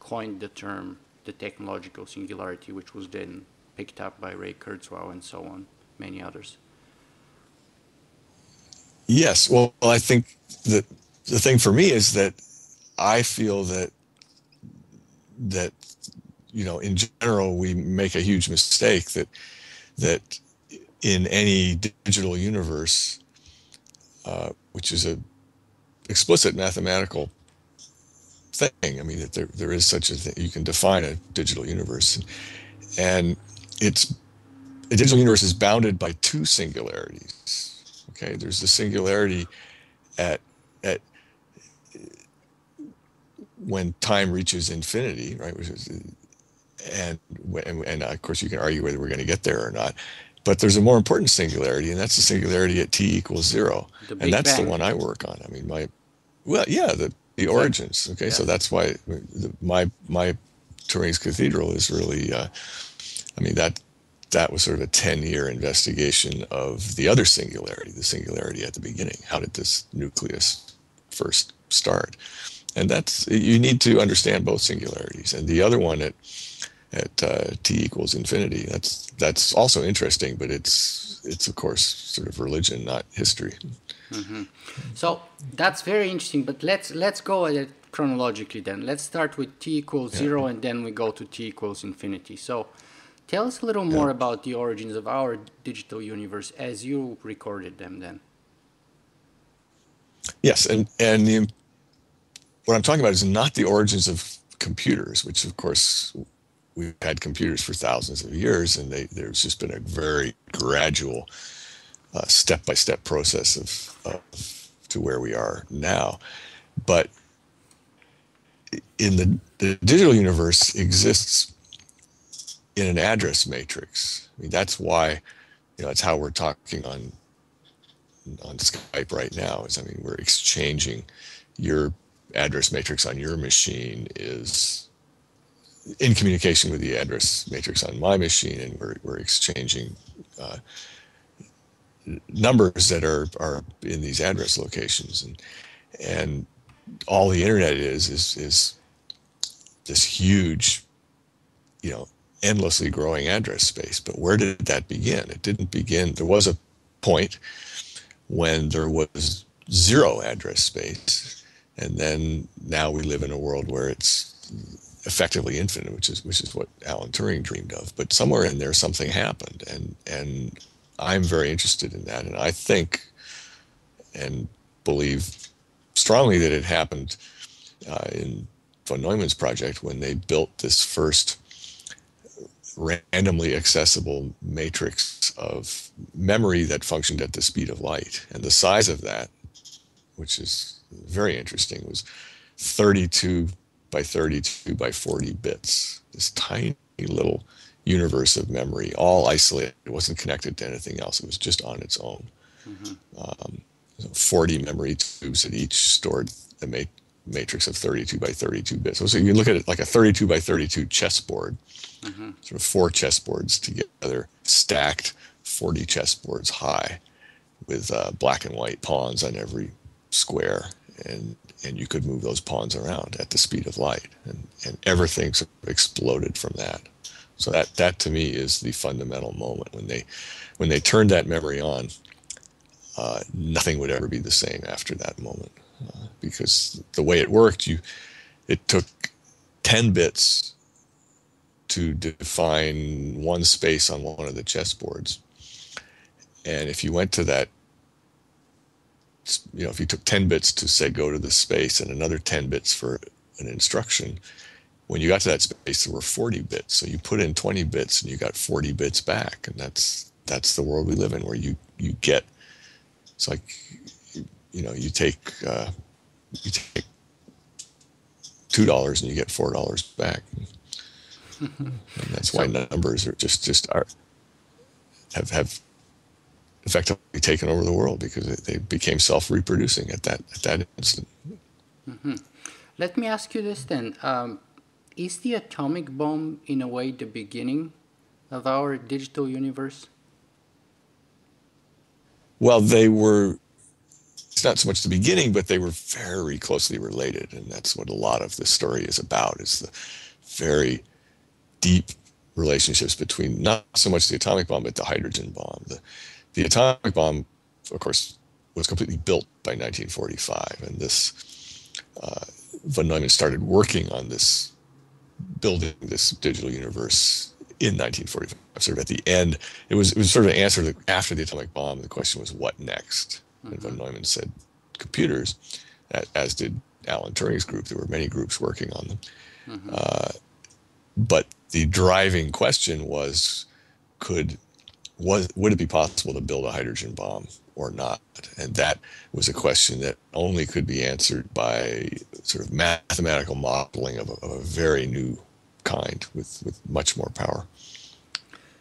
coined the term the technological singularity, which was then picked up by Ray Kurzweil and so on, many others. Yes. Well, I think that the thing for me is that I feel that that you know in general we make a huge mistake that that in any digital universe, uh, which is a explicit mathematical thing. I mean, that there, there is such a thing. You can define a digital universe, and it's a digital universe is bounded by two singularities. Okay, there's the singularity at at when time reaches infinity, right? Which is, and, and and of course you can argue whether we're going to get there or not. But there's a more important singularity, and that's the singularity at t equals zero, and that's Bang. the one I work on. I mean, my well, yeah, the the origins. Okay, yeah. so that's why the, my my Turing's Cathedral is really, uh, I mean that that was sort of a 10 year investigation of the other singularity, the singularity at the beginning. How did this nucleus first start? And that's, you need to understand both singularities. And the other one at, at uh, t equals infinity, that's, that's also interesting, but it's, it's of course sort of religion, not history. Mm-hmm. So that's very interesting. But let's let's go at it chronologically then. Let's start with t equals yeah. zero, and then we go to t equals infinity. So tell us a little more about the origins of our digital universe as you recorded them. Then. Yes, and and the, what I'm talking about is not the origins of computers, which of course we've had computers for thousands of years, and they, there's just been a very gradual step by step process of, of, to where we are now. But in the, the digital universe exists in an address matrix. I mean, that's why, you know, that's how we're talking on on Skype right now. Is I mean, we're exchanging your address matrix on your machine is in communication with the address matrix on my machine, and we're we're exchanging uh, numbers that are are in these address locations and and all the internet is is is this huge you know endlessly growing address space. But where did that begin? It didn't begin there was a point when there was zero address space and then now we live in a world where it's effectively infinite which is which is what alan turing dreamed of. But somewhere in there something happened and and I'm very interested in that. And I think and believe strongly that it happened uh, in von Neumann's project when they built this first randomly accessible matrix of memory that functioned at the speed of light. And the size of that, which is very interesting, was 32 by 32 by 40 bits. This tiny little universe of memory, all isolated. It wasn't connected to anything else. It was just on its own. Mm-hmm. Um, 40 memory tubes that each stored a ma- matrix of 32 by 32 bits. So you look at it like a 32 by 32 chessboard, mm-hmm. sort of four chessboards together, stacked 40 chessboards high with uh, black and white pawns on every square. And, and you could move those pawns around at the speed of light. And, and everything sort of exploded from that. So that that to me is the fundamental moment when they when they turned that memory on. Uh, nothing would ever be the same after that moment uh, because the way it worked, you it took ten bits to define one space on one of the chessboards, and if you went to that you know, if you took 10 bits to say go to the space and another 10 bits for an instruction, when you got to that space, there were 40 bits. So you put in 20 bits and you got 40 bits back. And that's, that's the world we live in where you, you get, it's like, you know, you take, uh, you take $2 and you get $4 back. And that's why numbers are just, just are, have, have effectively taken over the world because they became self-reproducing at that, at that instant. Mm-hmm. Let me ask you this then. Um, is the atomic bomb in a way the beginning of our digital universe? Well, they were, it's not so much the beginning, but they were very closely related. And that's what a lot of this story is about, is the very deep relationships between not so much the atomic bomb, but the hydrogen bomb. The, the atomic bomb, of course, was completely built by 1945, and this uh, von Neumann started working on this building this digital universe in 1945. Sort of at the end, it was it was sort of an answer to, after the atomic bomb. The question was what next, mm-hmm. and von mm-hmm. Neumann said computers, as did Alan Turing's group. There were many groups working on them, mm-hmm. uh, but the driving question was, could was would it be possible to build a hydrogen bomb or not? And that was a question that only could be answered by sort of mathematical modeling of a, of a very new kind with, with much more power.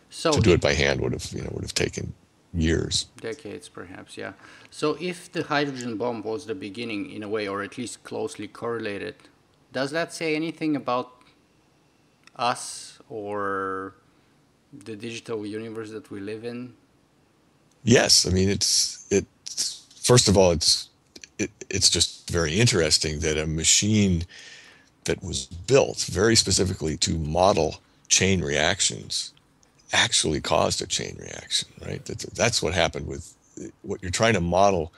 So to do it by hand would have you know would have taken years, decades, perhaps. Yeah. So if the hydrogen bomb was the beginning in a way, or at least closely correlated, does that say anything about us or the digital universe that we live in? Yes, I mean it's it's first of all it's it, it's just very interesting that a machine that was built very specifically to model chain reactions actually caused a chain reaction, right? That's, that's what happened with what you're trying to model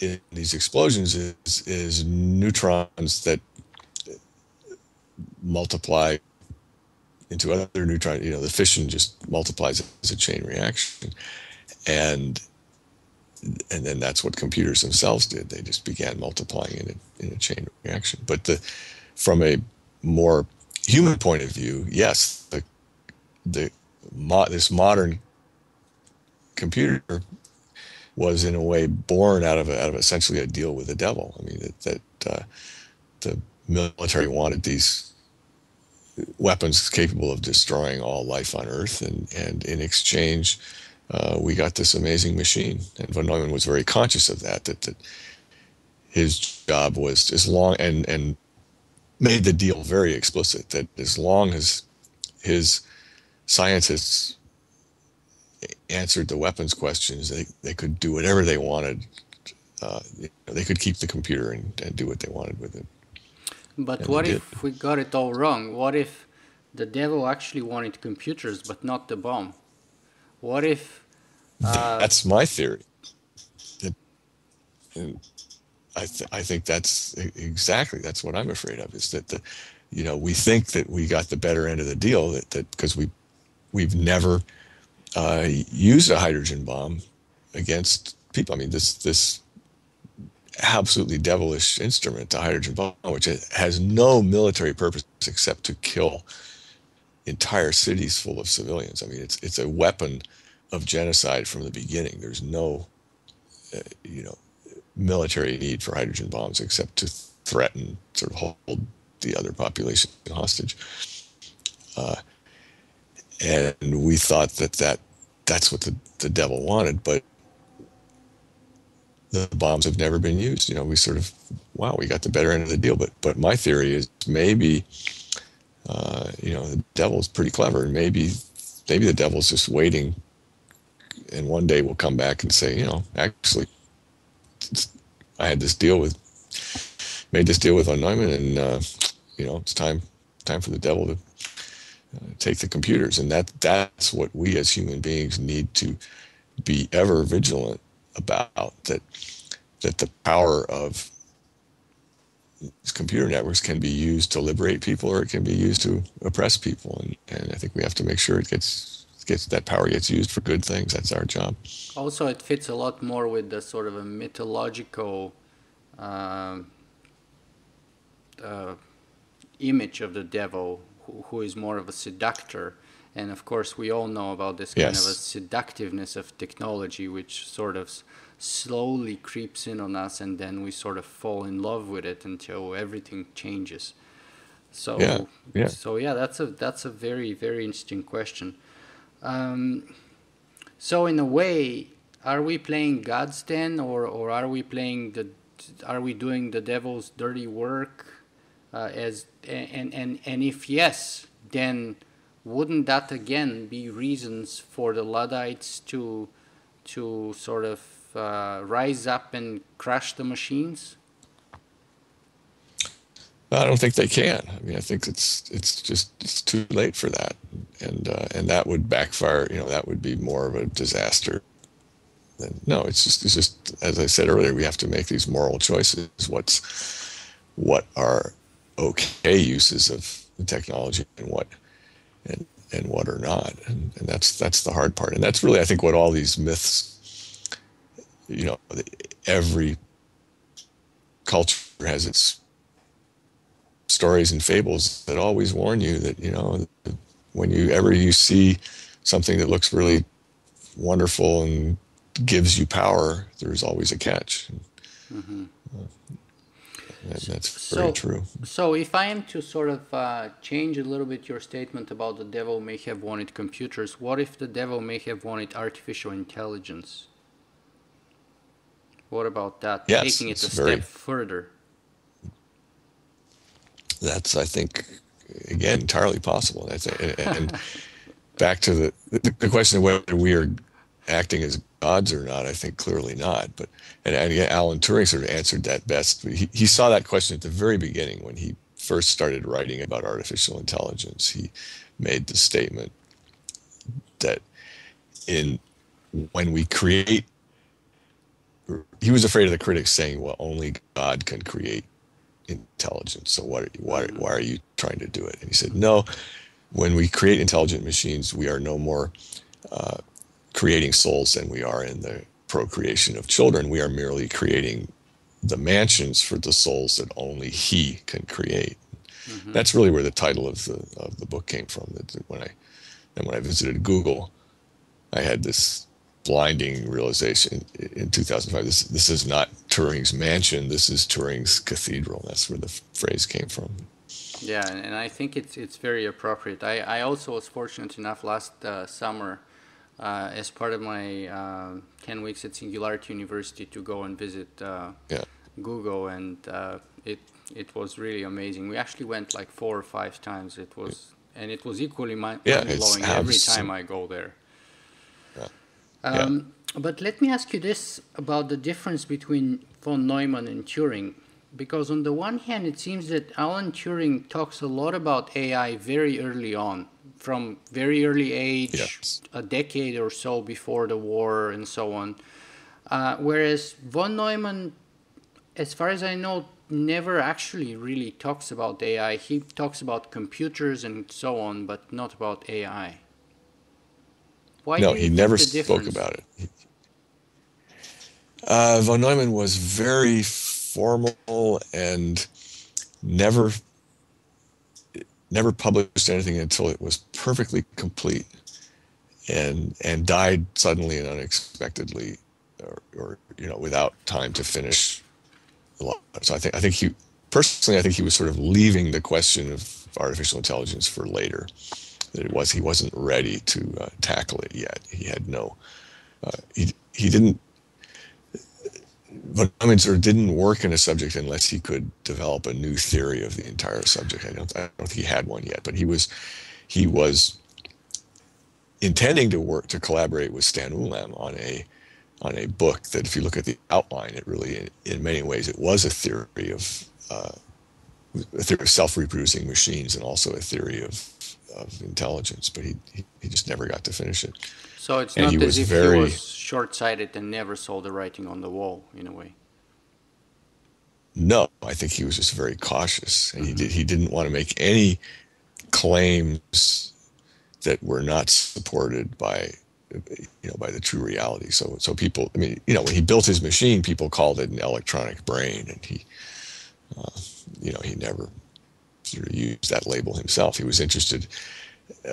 in these explosions is, is neutrons that multiply into other neutrons. You know, the fission just multiplies as a chain reaction, and and then that's what computers themselves did. They just began multiplying in a, in a chain reaction. But the from a more human point of view, yes, the the mo- this modern computer was in a way born out of a, out of essentially a deal with the devil. I mean that, that uh, the military wanted these weapons capable of destroying all life on Earth, and and in exchange, uh, we got this amazing machine. And von Neumann was very conscious of that. That that his job was as long and and made the deal very explicit that as long as his scientists answered the weapons questions, they, they could do whatever they wanted. Uh, they could keep the computer and, and do what they wanted with it. But what if did. we got it all wrong? What if the devil actually wanted computers but not the bomb? What if. <laughs> Uh, that's my theory. It, I, th- I think that's exactly that's what I'm afraid of is that the you know we think that we got the better end of the deal that that because we we've never uh, used a hydrogen bomb against people. I mean, this this absolutely devilish instrument, the hydrogen bomb, which has no military purpose except to kill entire cities full of civilians. I mean, it's it's a weapon of genocide from the beginning. There's no, uh, you know, military need for hydrogen bombs except to threaten, sort of hold the other population hostage. Uh, and we thought that, that that's what the, the devil wanted but the bombs have never been used. You know we sort of wow we got the better end of the deal. But but my theory is maybe uh, you know the devil's pretty clever. And maybe maybe the devil's just waiting and one day we'll come back and say you know actually i had this deal with made this deal with von neumann and uh, you know it's time time for the devil to take the computers, and that that's what we as human beings need to be ever vigilant about. That that the power of computer networks can be used to liberate people, or it can be used to oppress people, and and I think we have to make sure it gets gets that power gets used for good things. That's our job. Also, it fits a lot more with the sort of a mythological. Uh, uh, image of the devil who is more of a seductor. And of course, we all know about this kind yes. of a seductiveness of technology, which sort of slowly creeps in on us, and then we sort of fall in love with it until everything changes. So yeah, yeah. so yeah, that's a that's a very very interesting question. Um, so in a way, are we playing God's then, or or are we playing the are we doing the devil's dirty work? uh, as and, and and if yes, then wouldn't that again be reasons for the Luddites to to sort of uh, rise up and crush the machines? I don't think they can. I mean, I think it's it's just it's too late for that, and uh, and that would backfire. You know, that would be more of a disaster no, it's just it's just as I said earlier, we have to make these moral choices. What's what are okay uses of the technology and what and and what are not, and, and that's that's the hard part, and that's really I think what all these myths, you know, every culture has its stories and fables that always warn you that you know when you ever you see something that looks really wonderful and gives you power, there's always a catch. Mm-hmm. Uh, that's so, very true. So, if I am to sort of uh, change a little bit your statement about the devil may have wanted computers, what if the devil may have wanted artificial intelligence? What about that? Yes, Taking it a very, step further. That's, I think, again, entirely possible. And, and back to the, the, the question of whether we are acting as gods or not, I think clearly not. But and, and Alan Turing sort of answered that best. He, he saw that question at the very beginning when he first started writing about artificial intelligence. He made the statement that in when we create he was afraid of the critics saying well only god can create intelligence so why, why, why are you trying to do it and he said no when we create intelligent machines we are no more uh, creating souls than we are in the procreation of children. We are merely creating the mansions for the souls that only He can create. Mm-hmm. That's really where the title of the of the book came from. That when I then when I visited Google, I had this blinding realization in 2005. This this is not Turing's mansion. This is Turing's cathedral. That's where the phrase came from. Yeah, and I think it's it's very appropriate. I, I also was fortunate enough last uh, summer uh, as part of my uh, 10 weeks at Singularity University to go and visit uh, yeah. Google, and uh, it it was really amazing. We actually went like four or five times. It was and it was equally mind blowing every time I go there. Yeah. Um, yeah. But let me ask you this about the difference between von Neumann and Turing. Because on the one hand, it seems that Alan Turing talks a lot about AI very early on from very early age, a decade or so before the war, and so on. Uh, whereas von Neumann, as far as I know, never actually really talks about AI. He talks about computers and so on, but not about AI. Why no, he never spoke about it. Uh, von Neumann was very formal and never never published anything until it was perfectly complete and and died suddenly and unexpectedly or, or you know without time to finish so i think i think he personally i think he was sort of leaving the question of artificial intelligence for later. That it was he wasn't ready to uh, tackle it yet. He had no uh, he he didn't but I mean, of didn't work in a subject unless he could develop a new theory of the entire subject. I don't, I don't think he had one yet, but he was, he was intending to work to collaborate with Stan Ulam on a, on a book that, if you look at the outline, it really, in, in many ways, it was a theory of, uh, a theory of self-reproducing machines and also a theory of, of intelligence. But he, he, he just never got to finish it. So it's and not as if very, he was short-sighted and never saw the writing on the wall, in a way. No, I think he was just very cautious, and mm-hmm. he did. He didn't want to make any claims that were not supported by, you know, by the true reality. So, so people. I mean, you know, when he built his machine, people called it an electronic brain, and he, uh, you know, he never sort of used that label himself. He was interested uh,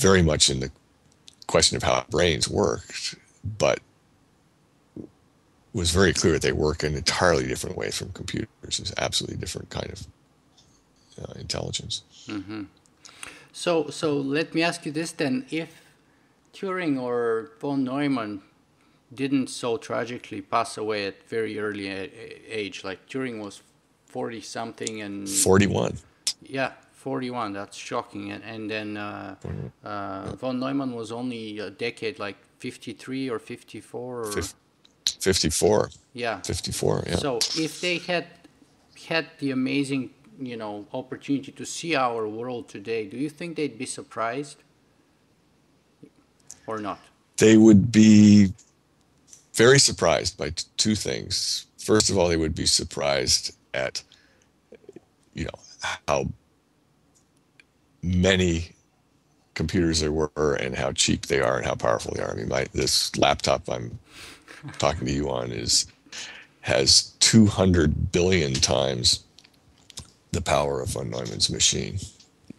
very much in the question of how brains worked, but was very clear that they work in an entirely different way from computers. It's absolutely different kind of uh, intelligence. Mm-hmm. So, so let me ask you this then: If Turing or von Neumann didn't so tragically pass away at very early age, like Turing was forty something and forty-one. Yeah, 41. That's shocking. And, and then uh, uh, von Neumann was only a decade, like 53 or 54 or 54. Yeah. 54. Yeah. So if they had had the amazing, you know, opportunity to see our world today, do you think they'd be surprised or not? They would be very surprised by t- two things. First of all, they would be surprised at, you know, how many computers there were and how cheap they are and how powerful they are. I mean, my this laptop I'm talking to you on is has 200 billion times the power of von Neumann's machine,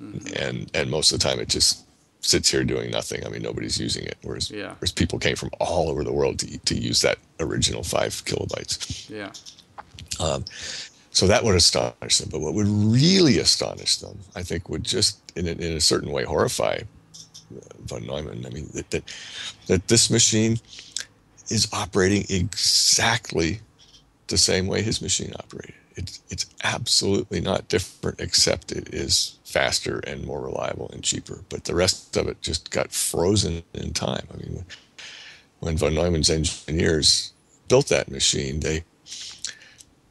mm-hmm. and and most of the time it just sits here doing nothing. I mean, nobody's using it. Whereas, yeah. whereas people came from all over the world to to use that original five kilobytes. Yeah. Um, so that would astonish them. But what would really astonish them, I think, would just in a, in a certain way horrify uh, von Neumann. I mean, that, that that this machine is operating exactly the same way his machine operated. It's it's absolutely not different, except it is faster and more reliable and cheaper. But the rest of it just got frozen in time. I mean, when von Neumann's engineers built that machine, they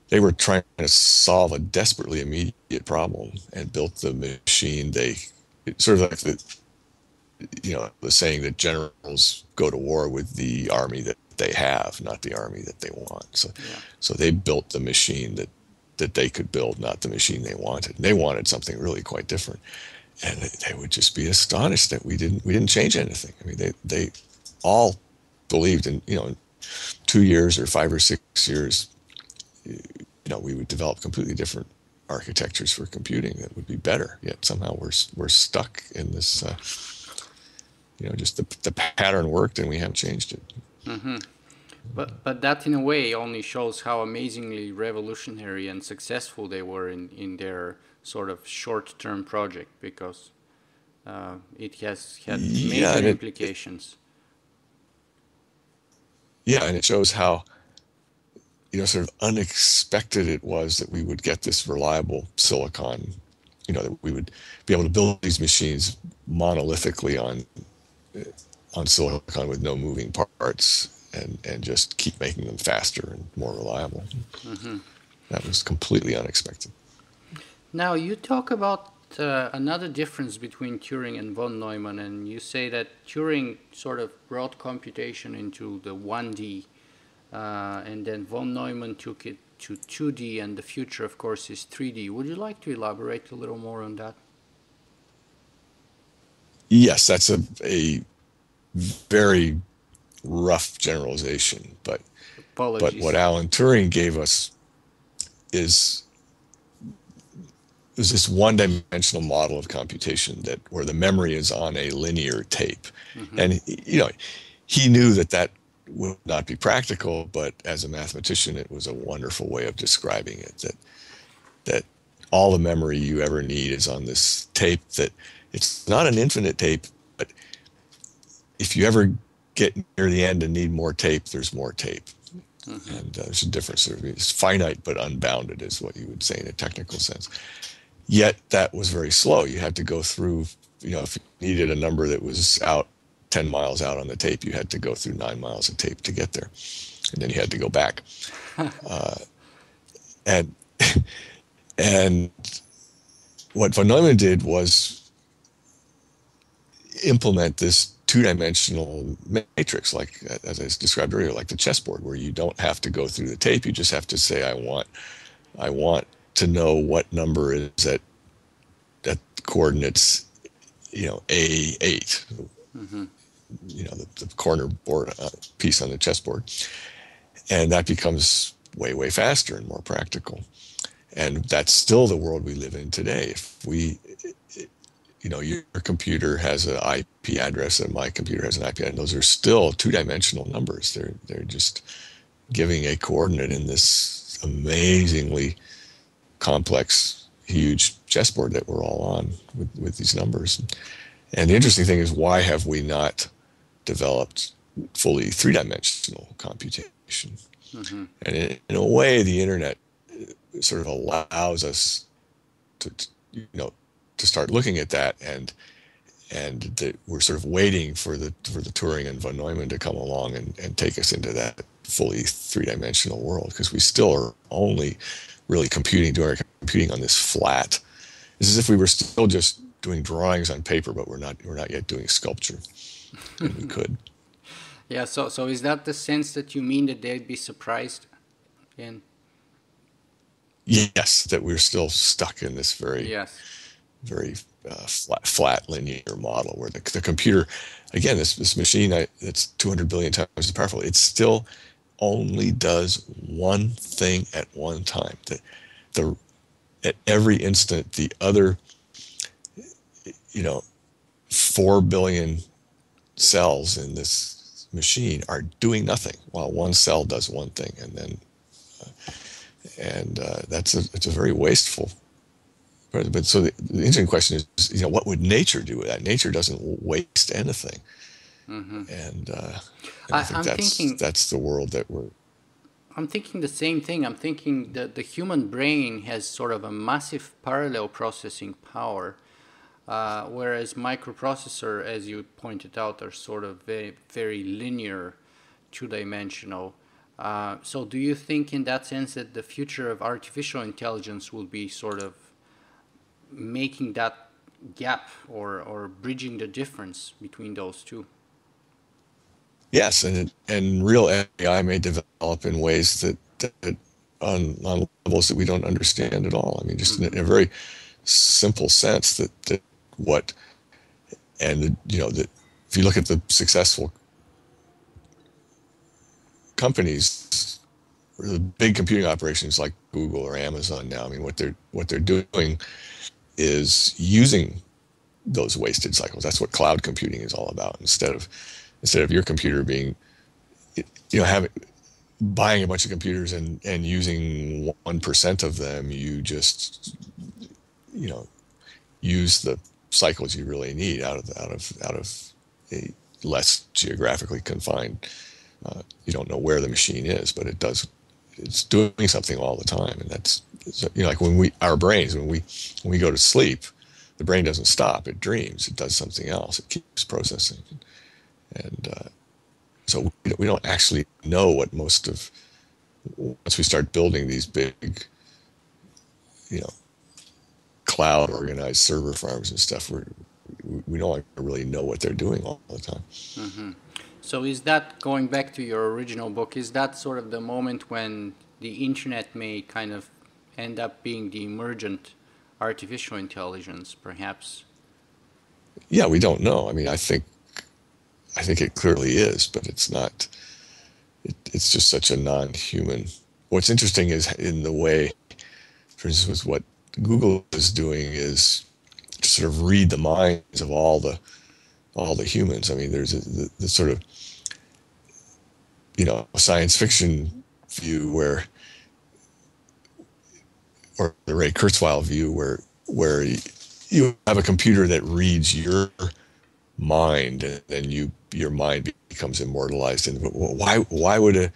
they were trying to solve a desperately immediate problem and built the machine. They sort of like the you know the saying that generals go to war with the army that they have, not the army that they want. So yeah. so they built the machine that that they could build, not the machine they wanted. And they wanted something really quite different, and they would just be astonished that we didn't we didn't change anything. I mean, they they all believed in you know, two years or five or six years, you know, we would develop completely different architectures for computing that would be better. Yet somehow we're we're stuck in this. Uh, you know, just the the pattern worked and we haven't changed it. Mm-hmm. But but that in a way only shows how amazingly revolutionary and successful they were in, in their sort of short term project because uh, it has had major yeah, implications. It, yeah, and it shows how you know sort of unexpected it was that we would get this reliable silicon. You know that we would be able to build these machines monolithically on on silicon with no moving parts and, and just keep making them faster and more reliable. Mm-hmm. That was completely unexpected. Now, you talk about uh, another difference between Turing and von Neumann, and you say that Turing sort of brought computation into the 1D, uh, and then von Neumann took it to 2D, and the future, of course, is 3D. Would you like to elaborate a little more on that? Yes, that's a, a very rough generalization, but Apologies. but what Alan Turing gave us is is this one-dimensional model of computation that where the memory is on a linear tape, mm-hmm. and you know he knew that that would not be practical, but as a mathematician, it was a wonderful way of describing it. That that all the memory you ever need is on this tape. That it's not an infinite tape, but if you ever get near the end and need more tape, there's more tape. Mm-hmm. And uh, there's a difference. It's finite but unbounded, is what you would say in a technical sense. Yet that was very slow. You had to go through, you know, if you needed a number that was out 10 miles out on the tape, you had to go through nine miles of tape to get there. And then you had to go back. <laughs> uh, and, and what von Neumann did was implement this two-dimensional matrix like as i described earlier like the chessboard where you don't have to go through the tape you just have to say i want i want to know what number is at at coordinates you know a8 mm-hmm. You know the, the corner board uh, piece on the chessboard and that becomes way way faster and more practical and that's still the world we live in today if we you know your computer has an IP address and my computer has an IP address. Those are still two-dimensional numbers. They're they're just giving a coordinate in this amazingly complex, huge chessboard that we're all on with, with these numbers. And the interesting thing is, why have we not developed fully three-dimensional computation? Mm-hmm. And in, in a way, the internet sort of allows us to, you know to start looking at that and and that we're sort of waiting for the for the Turing and von Neumann to come along and, and take us into that fully three dimensional world because we still are only really computing doing our computing on this flat. It's as if we were still just doing drawings on paper, but we're not we're not yet doing sculpture. We <laughs> could. Yeah. So, so is that the sense that you mean that they'd be surprised? In yes, that we're still stuck in this very yes, very uh, flat, flat linear model where the, the computer, again, this this machine I, that's 200 billion times as powerful, it still only does one thing at one time. The, the at every instant, the other, you know, four billion cells in this machine are doing nothing while one cell does one thing, and then, uh, and uh, that's a it's a very wasteful. But, but so the, the, interesting question is, you know, what would nature do with that? Nature doesn't waste anything, mm-hmm. and, uh, and I, I, think I'm that's thinking, that's the world that we're. I'm thinking the same thing. I'm thinking that the human brain has sort of a massive parallel processing power uh, whereas microprocessor, as you pointed out, are sort of very, very linear, two-dimensional. Uh, so do you think in that sense that the future of artificial intelligence will be sort of making that gap or, or bridging the difference between those two? Yes, and and real AI may develop in ways that, that on, on levels that we don't understand at all. I mean, just in, a, in a very simple sense that, that what and you know that if you look at the successful companies the big computing operations like Google or Amazon now I mean what they're what they're doing is using those wasted cycles. That's what cloud computing is all about. Instead of instead of your computer being you know having buying a bunch of computers and and using 1% of them you just you know use the cycles you really need out of out of out of a less geographically confined. Uh, you don't know where the machine is, but it does. It's doing something all the time, and that's you know like when we our brains when we when we go to sleep, the brain doesn't stop. It dreams. It does something else. It keeps processing, and uh, so we don't actually know what most of once we start building these big, you know, cloud organized server farms and stuff we we don't really know what they're doing all the time. Mm-hmm. so is that going back to your original book is that sort of the moment when the internet may kind of end up being the emergent artificial intelligence perhaps? Yeah we don't know. I mean i think i think it clearly is but it's not it, it's just such a non-human. What's interesting is in the way for instance what Google is doing is to sort of read the minds of all the all the humans. I mean, there's a, the, the sort of you know science fiction view where, or the Ray Kurzweil view where where you have a computer that reads your mind and then you your mind becomes immortalized. And why why would a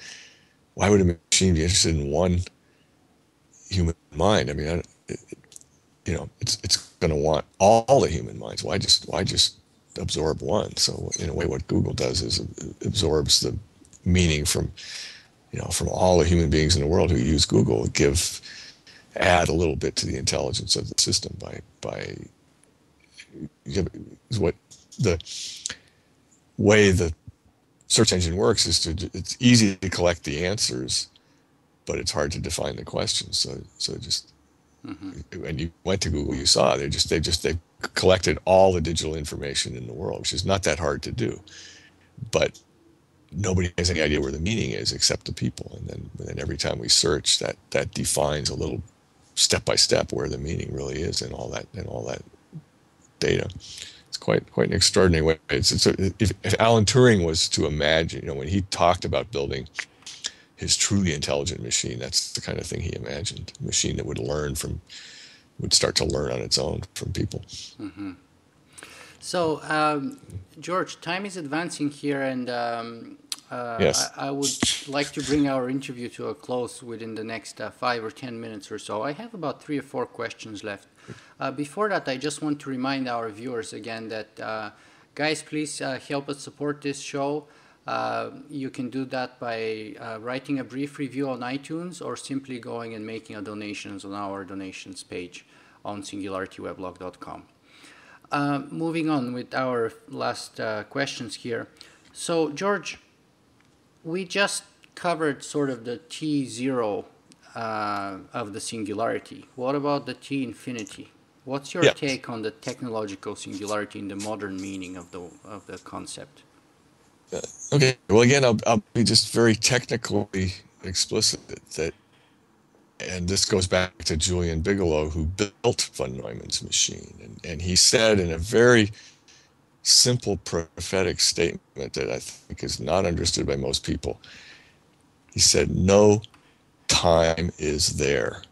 why would a machine be interested in one human mind? I mean, you know, it's it's going to want all the human minds. Why just why just absorb one? So in a way, what Google does is absorbs the meaning from you know from all the human beings in the world who use Google. Give add a little bit to the intelligence of the system by by what the way the search engine works is to it's easy to collect the answers but it's hard to define the questions so so just Mm-hmm. When you went to Google, you saw they just they just they collected all the digital information in the world, which is not that hard to do, but nobody has any idea where the meaning is except the people. And then and then every time we search, that that defines a little step by step where the meaning really is in all that in all that data. It's quite quite an extraordinary way. It's, it's a, if, if Alan Turing was to imagine, you know, when he talked about building his truly intelligent machine. That's the kind of thing he imagined. A machine that would learn from, would start to learn on its own from people. Mm-hmm. So, um, George, time is advancing here, and um, uh, yes. I, I, would like to bring our interview to a close within the next uh, five or ten minutes or so. I have about three or four questions left. Uh, before that, I just want to remind our viewers again that, uh, guys, please uh, help us support this show. Uh, you can do that by uh, writing a brief review on iTunes or simply going and making a donations on our donations page on singularityweblog.com. Uh, moving on with our last uh, questions here. So, George, we just covered sort of the T zero uh, of the singularity. What about the T infinity? What's your yeah. take on the technological singularity in the modern meaning of the of the concept? Okay. Well, again, I'll, I'll be just very technically explicit that, and this goes back to Julian Bigelow, who built von Neumann's machine, and, and he said in a very simple prophetic statement that I think is not understood by most people. He said, No time is there.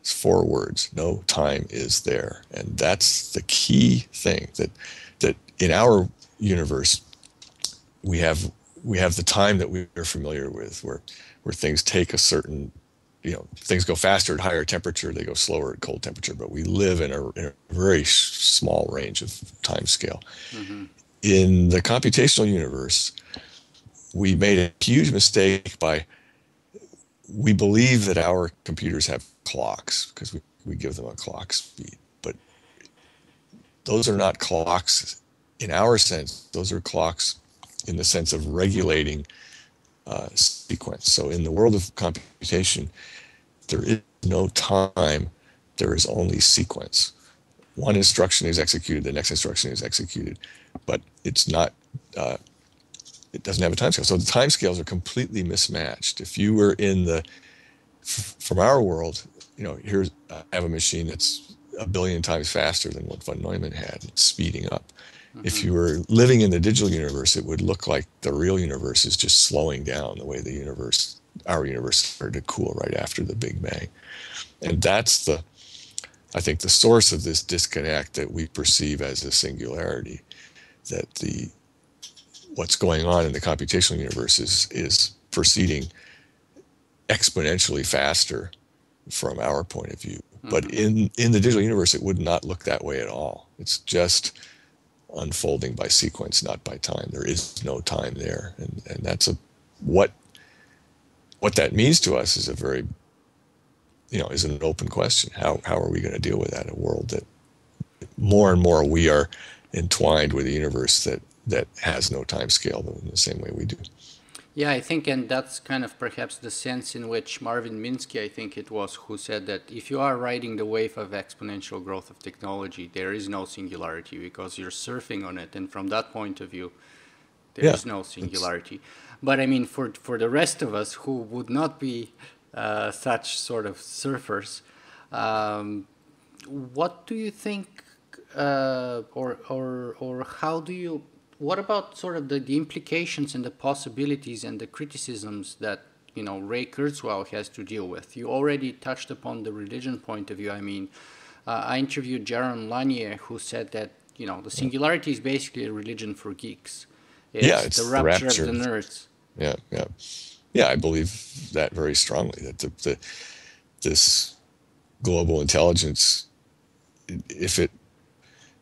It's four words. No time is there. And that's the key thing that that in our universe we have we have the time that we are familiar with where where things take a certain you know things go faster at higher temperature they go slower at cold temperature but we live in a, in a very small range of time scale mm-hmm. in the computational universe we made a huge mistake by we believe that our computers have clocks because we, we give them a clock speed but those are not clocks in our sense those are clocks in the sense of regulating uh, sequence. So in the world of computation, there is no time, there is only sequence. One instruction is executed, the next instruction is executed, but it's not, uh, it doesn't have a time scale. So the time scales are completely mismatched. If you were in the, from our world, you know, here's, I have a machine that's a billion times faster than what von Neumann had, speeding up. Mm-hmm. If you were living in the digital universe, it would look like the real universe is just slowing down the way the universe, our universe, started to cool right after the Big Bang. And that's the, I think, the source of this disconnect that we perceive as a singularity. That the what's going on in the computational universe is is proceeding exponentially faster from our point of view. Mm-hmm. But in in the digital universe, it would not look that way at all. It's just unfolding by sequence, not by time. There is no time there, and and that's a what what that means to us is a very you know is an open question. How how are we going to deal with that? A world that more and more we are entwined with a universe that that has no time scale in the same way we do. Yeah, I think, and that's kind of perhaps the sense in which Marvin Minsky, I think it was, who said that if you are riding the wave of exponential growth of technology, there is no singularity because you're surfing on it. And from that point of view, there yeah, is no singularity. But I mean, for, for the rest of us who would not be uh, such sort of surfers, um, what do you think, uh, or, or, or how do you what about sort of the, the implications and the possibilities and the criticisms that you know Ray Kurzweil has to deal with? You already touched upon the religion point of view. I mean, uh, I interviewed Jaron Lanier, who said that you know the singularity is basically a religion for geeks. It's yeah, it's the rapture, rapture, of the nerds. Yeah, yeah, yeah. I believe that very strongly. That the, the this global intelligence, if it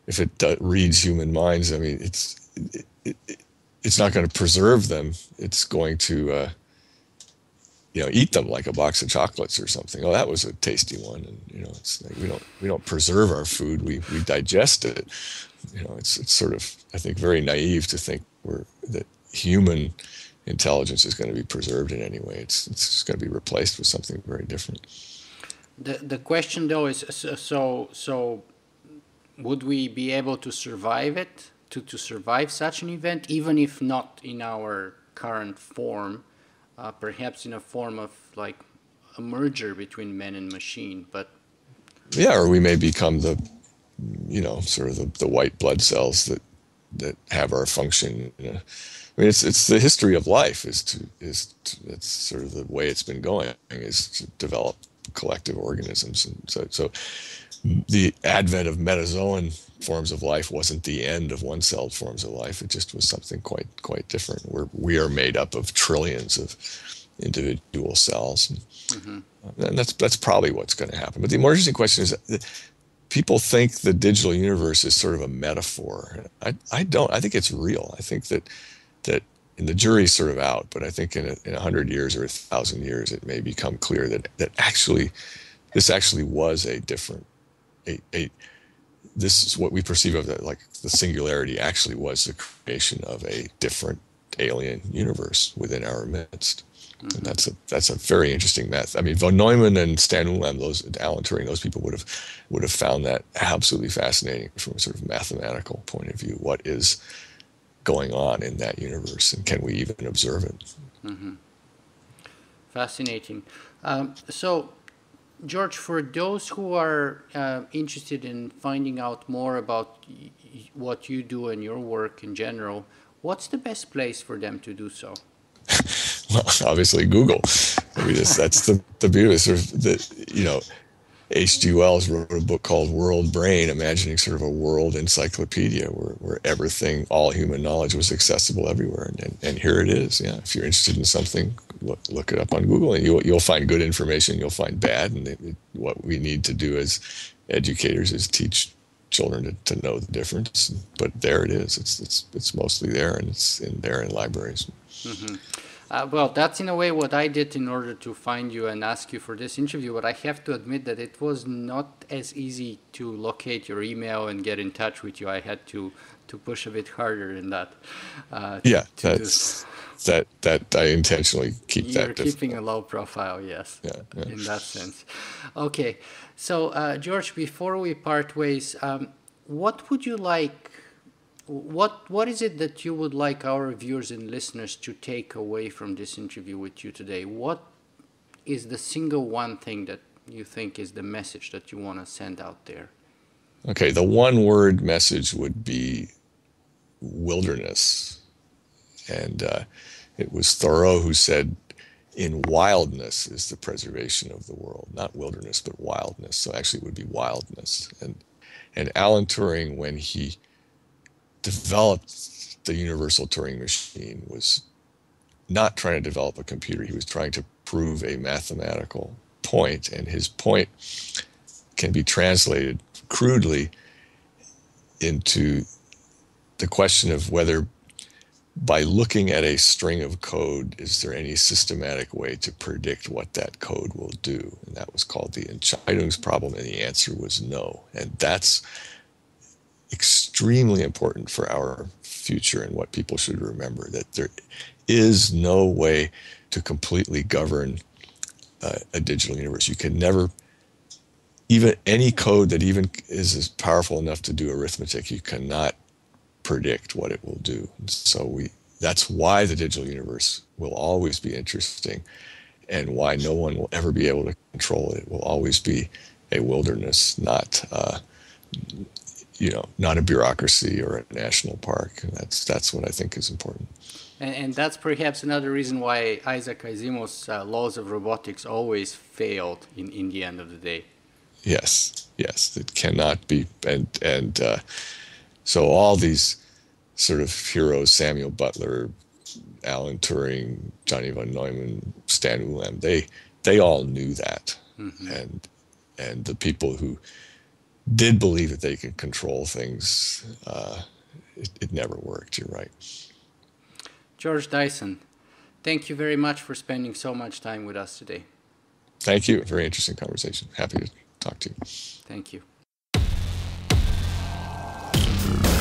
if it uh, reads human minds, I mean, it's it, it, it's not going to preserve them. It's going to, uh, you know, eat them like a box of chocolates or something. Oh, that was a tasty one. And you know, it's like we don't we don't preserve our food. We we digest it. You know, it's it's sort of I think very naive to think we're that human intelligence is going to be preserved in any way. It's it's going to be replaced with something very different. The the question though is so so would we be able to survive it? To, to survive such an event, even if not in our current form, uh, perhaps in a form of like a merger between man and machine. But yeah, or we may become the, you know, sort of the, the white blood cells that that have our function. You know? I mean, it's it's the history of life is to is to, it's sort of the way it's been going is to develop collective organisms, and so so the advent of metazoan forms of life wasn't the end of one-celled forms of life. It just was something quite quite different. Where we are made up of trillions of individual cells, mm-hmm. and that's that's probably what's going to happen. But the more interesting question is, people think the digital universe is sort of a metaphor. I I don't. I think it's real. I think that that and the jury's sort of out, but I think in a, in a hundred years or a thousand years, it may become clear that that actually this actually was a different a, a this is what we perceive of that like the singularity actually was the creation of a different alien universe within our midst. Mm-hmm. And that's a that's a very interesting math. I mean, von Neumann and Stan Ulam, those Alan Turing, those people would have would have found that absolutely fascinating from a sort of mathematical point of view. What is going on in that universe, and can we even observe it? Mm-hmm. Fascinating. Um, so, George, for those who are uh, interested in finding out more about what you do and your work in general, what's the best place for them to do so? <laughs> well, obviously Google. I mean, that's the the beauty. Sort of you know, H.G. Wells wrote a book called World Brain, imagining sort of a world encyclopedia where, where everything, all human knowledge was accessible everywhere. And, and, and here it is. Yeah, if you're interested in something, look, look it up on Google, and you'll you'll find good information. You'll find bad, and it, it, what we need to do as educators is teach children to, to know the difference. But there it is. It's it's it's mostly there, and it's in there in libraries. Mm-hmm. Uh, well, that's in a way what I did in order to find you and ask you for this interview. But I have to admit that it was not as easy to locate your email and get in touch with you. I had to to push a bit harder in that. Uh, to, yeah, to that's that that I intentionally keep You're that. You're keeping a low profile, yes. Yeah, yeah. In that sense. Okay, so uh, George, before we part ways, um, what would you like? What what is it that you would like our viewers and listeners to take away from this interview with you today? What is the single one thing that you think is the message that you want to send out there? Okay, the one word message would be wilderness. And uh, it was Thoreau who said, in wildness is the preservation of the world, not wilderness, but wildness. So actually, it would be wildness. And, and Alan Turing, when he developed the universal Turing machine, was not trying to develop a computer. He was trying to prove a mathematical point, and his point can be translated crudely into the question of whether by looking at a string of code, is there any systematic way to predict what that code will do? And that was called the Entscheidungs problem, and the answer was no. And that's extremely important for our future and what people should remember that there is no way to completely govern uh, a digital universe. You can never even any code that even is powerful enough to do arithmetic, you cannot predict what it will do. So we that's why the digital universe will always be interesting and why no one will ever be able to control it. It will always be a wilderness, not uh, you know, not a bureaucracy or a national park. And that's that's what I think is important. And, and that's perhaps another reason why Isaac Asimov's uh, laws of robotics always failed in, in the end of the day. Yes, yes, it cannot be, and and uh, so all these sort of heroes, Samuel Butler, Alan Turing, Johnny von Neumann, Stan Ulam, they they all knew that, mm-hmm. and and the people who did believe that they could control things, uh, it, it never worked. You're right. George Dyson, thank you very much for spending so much time with us today. Thank you. Very interesting conversation. Happy to talk to you. Thank you. Mm-hmm.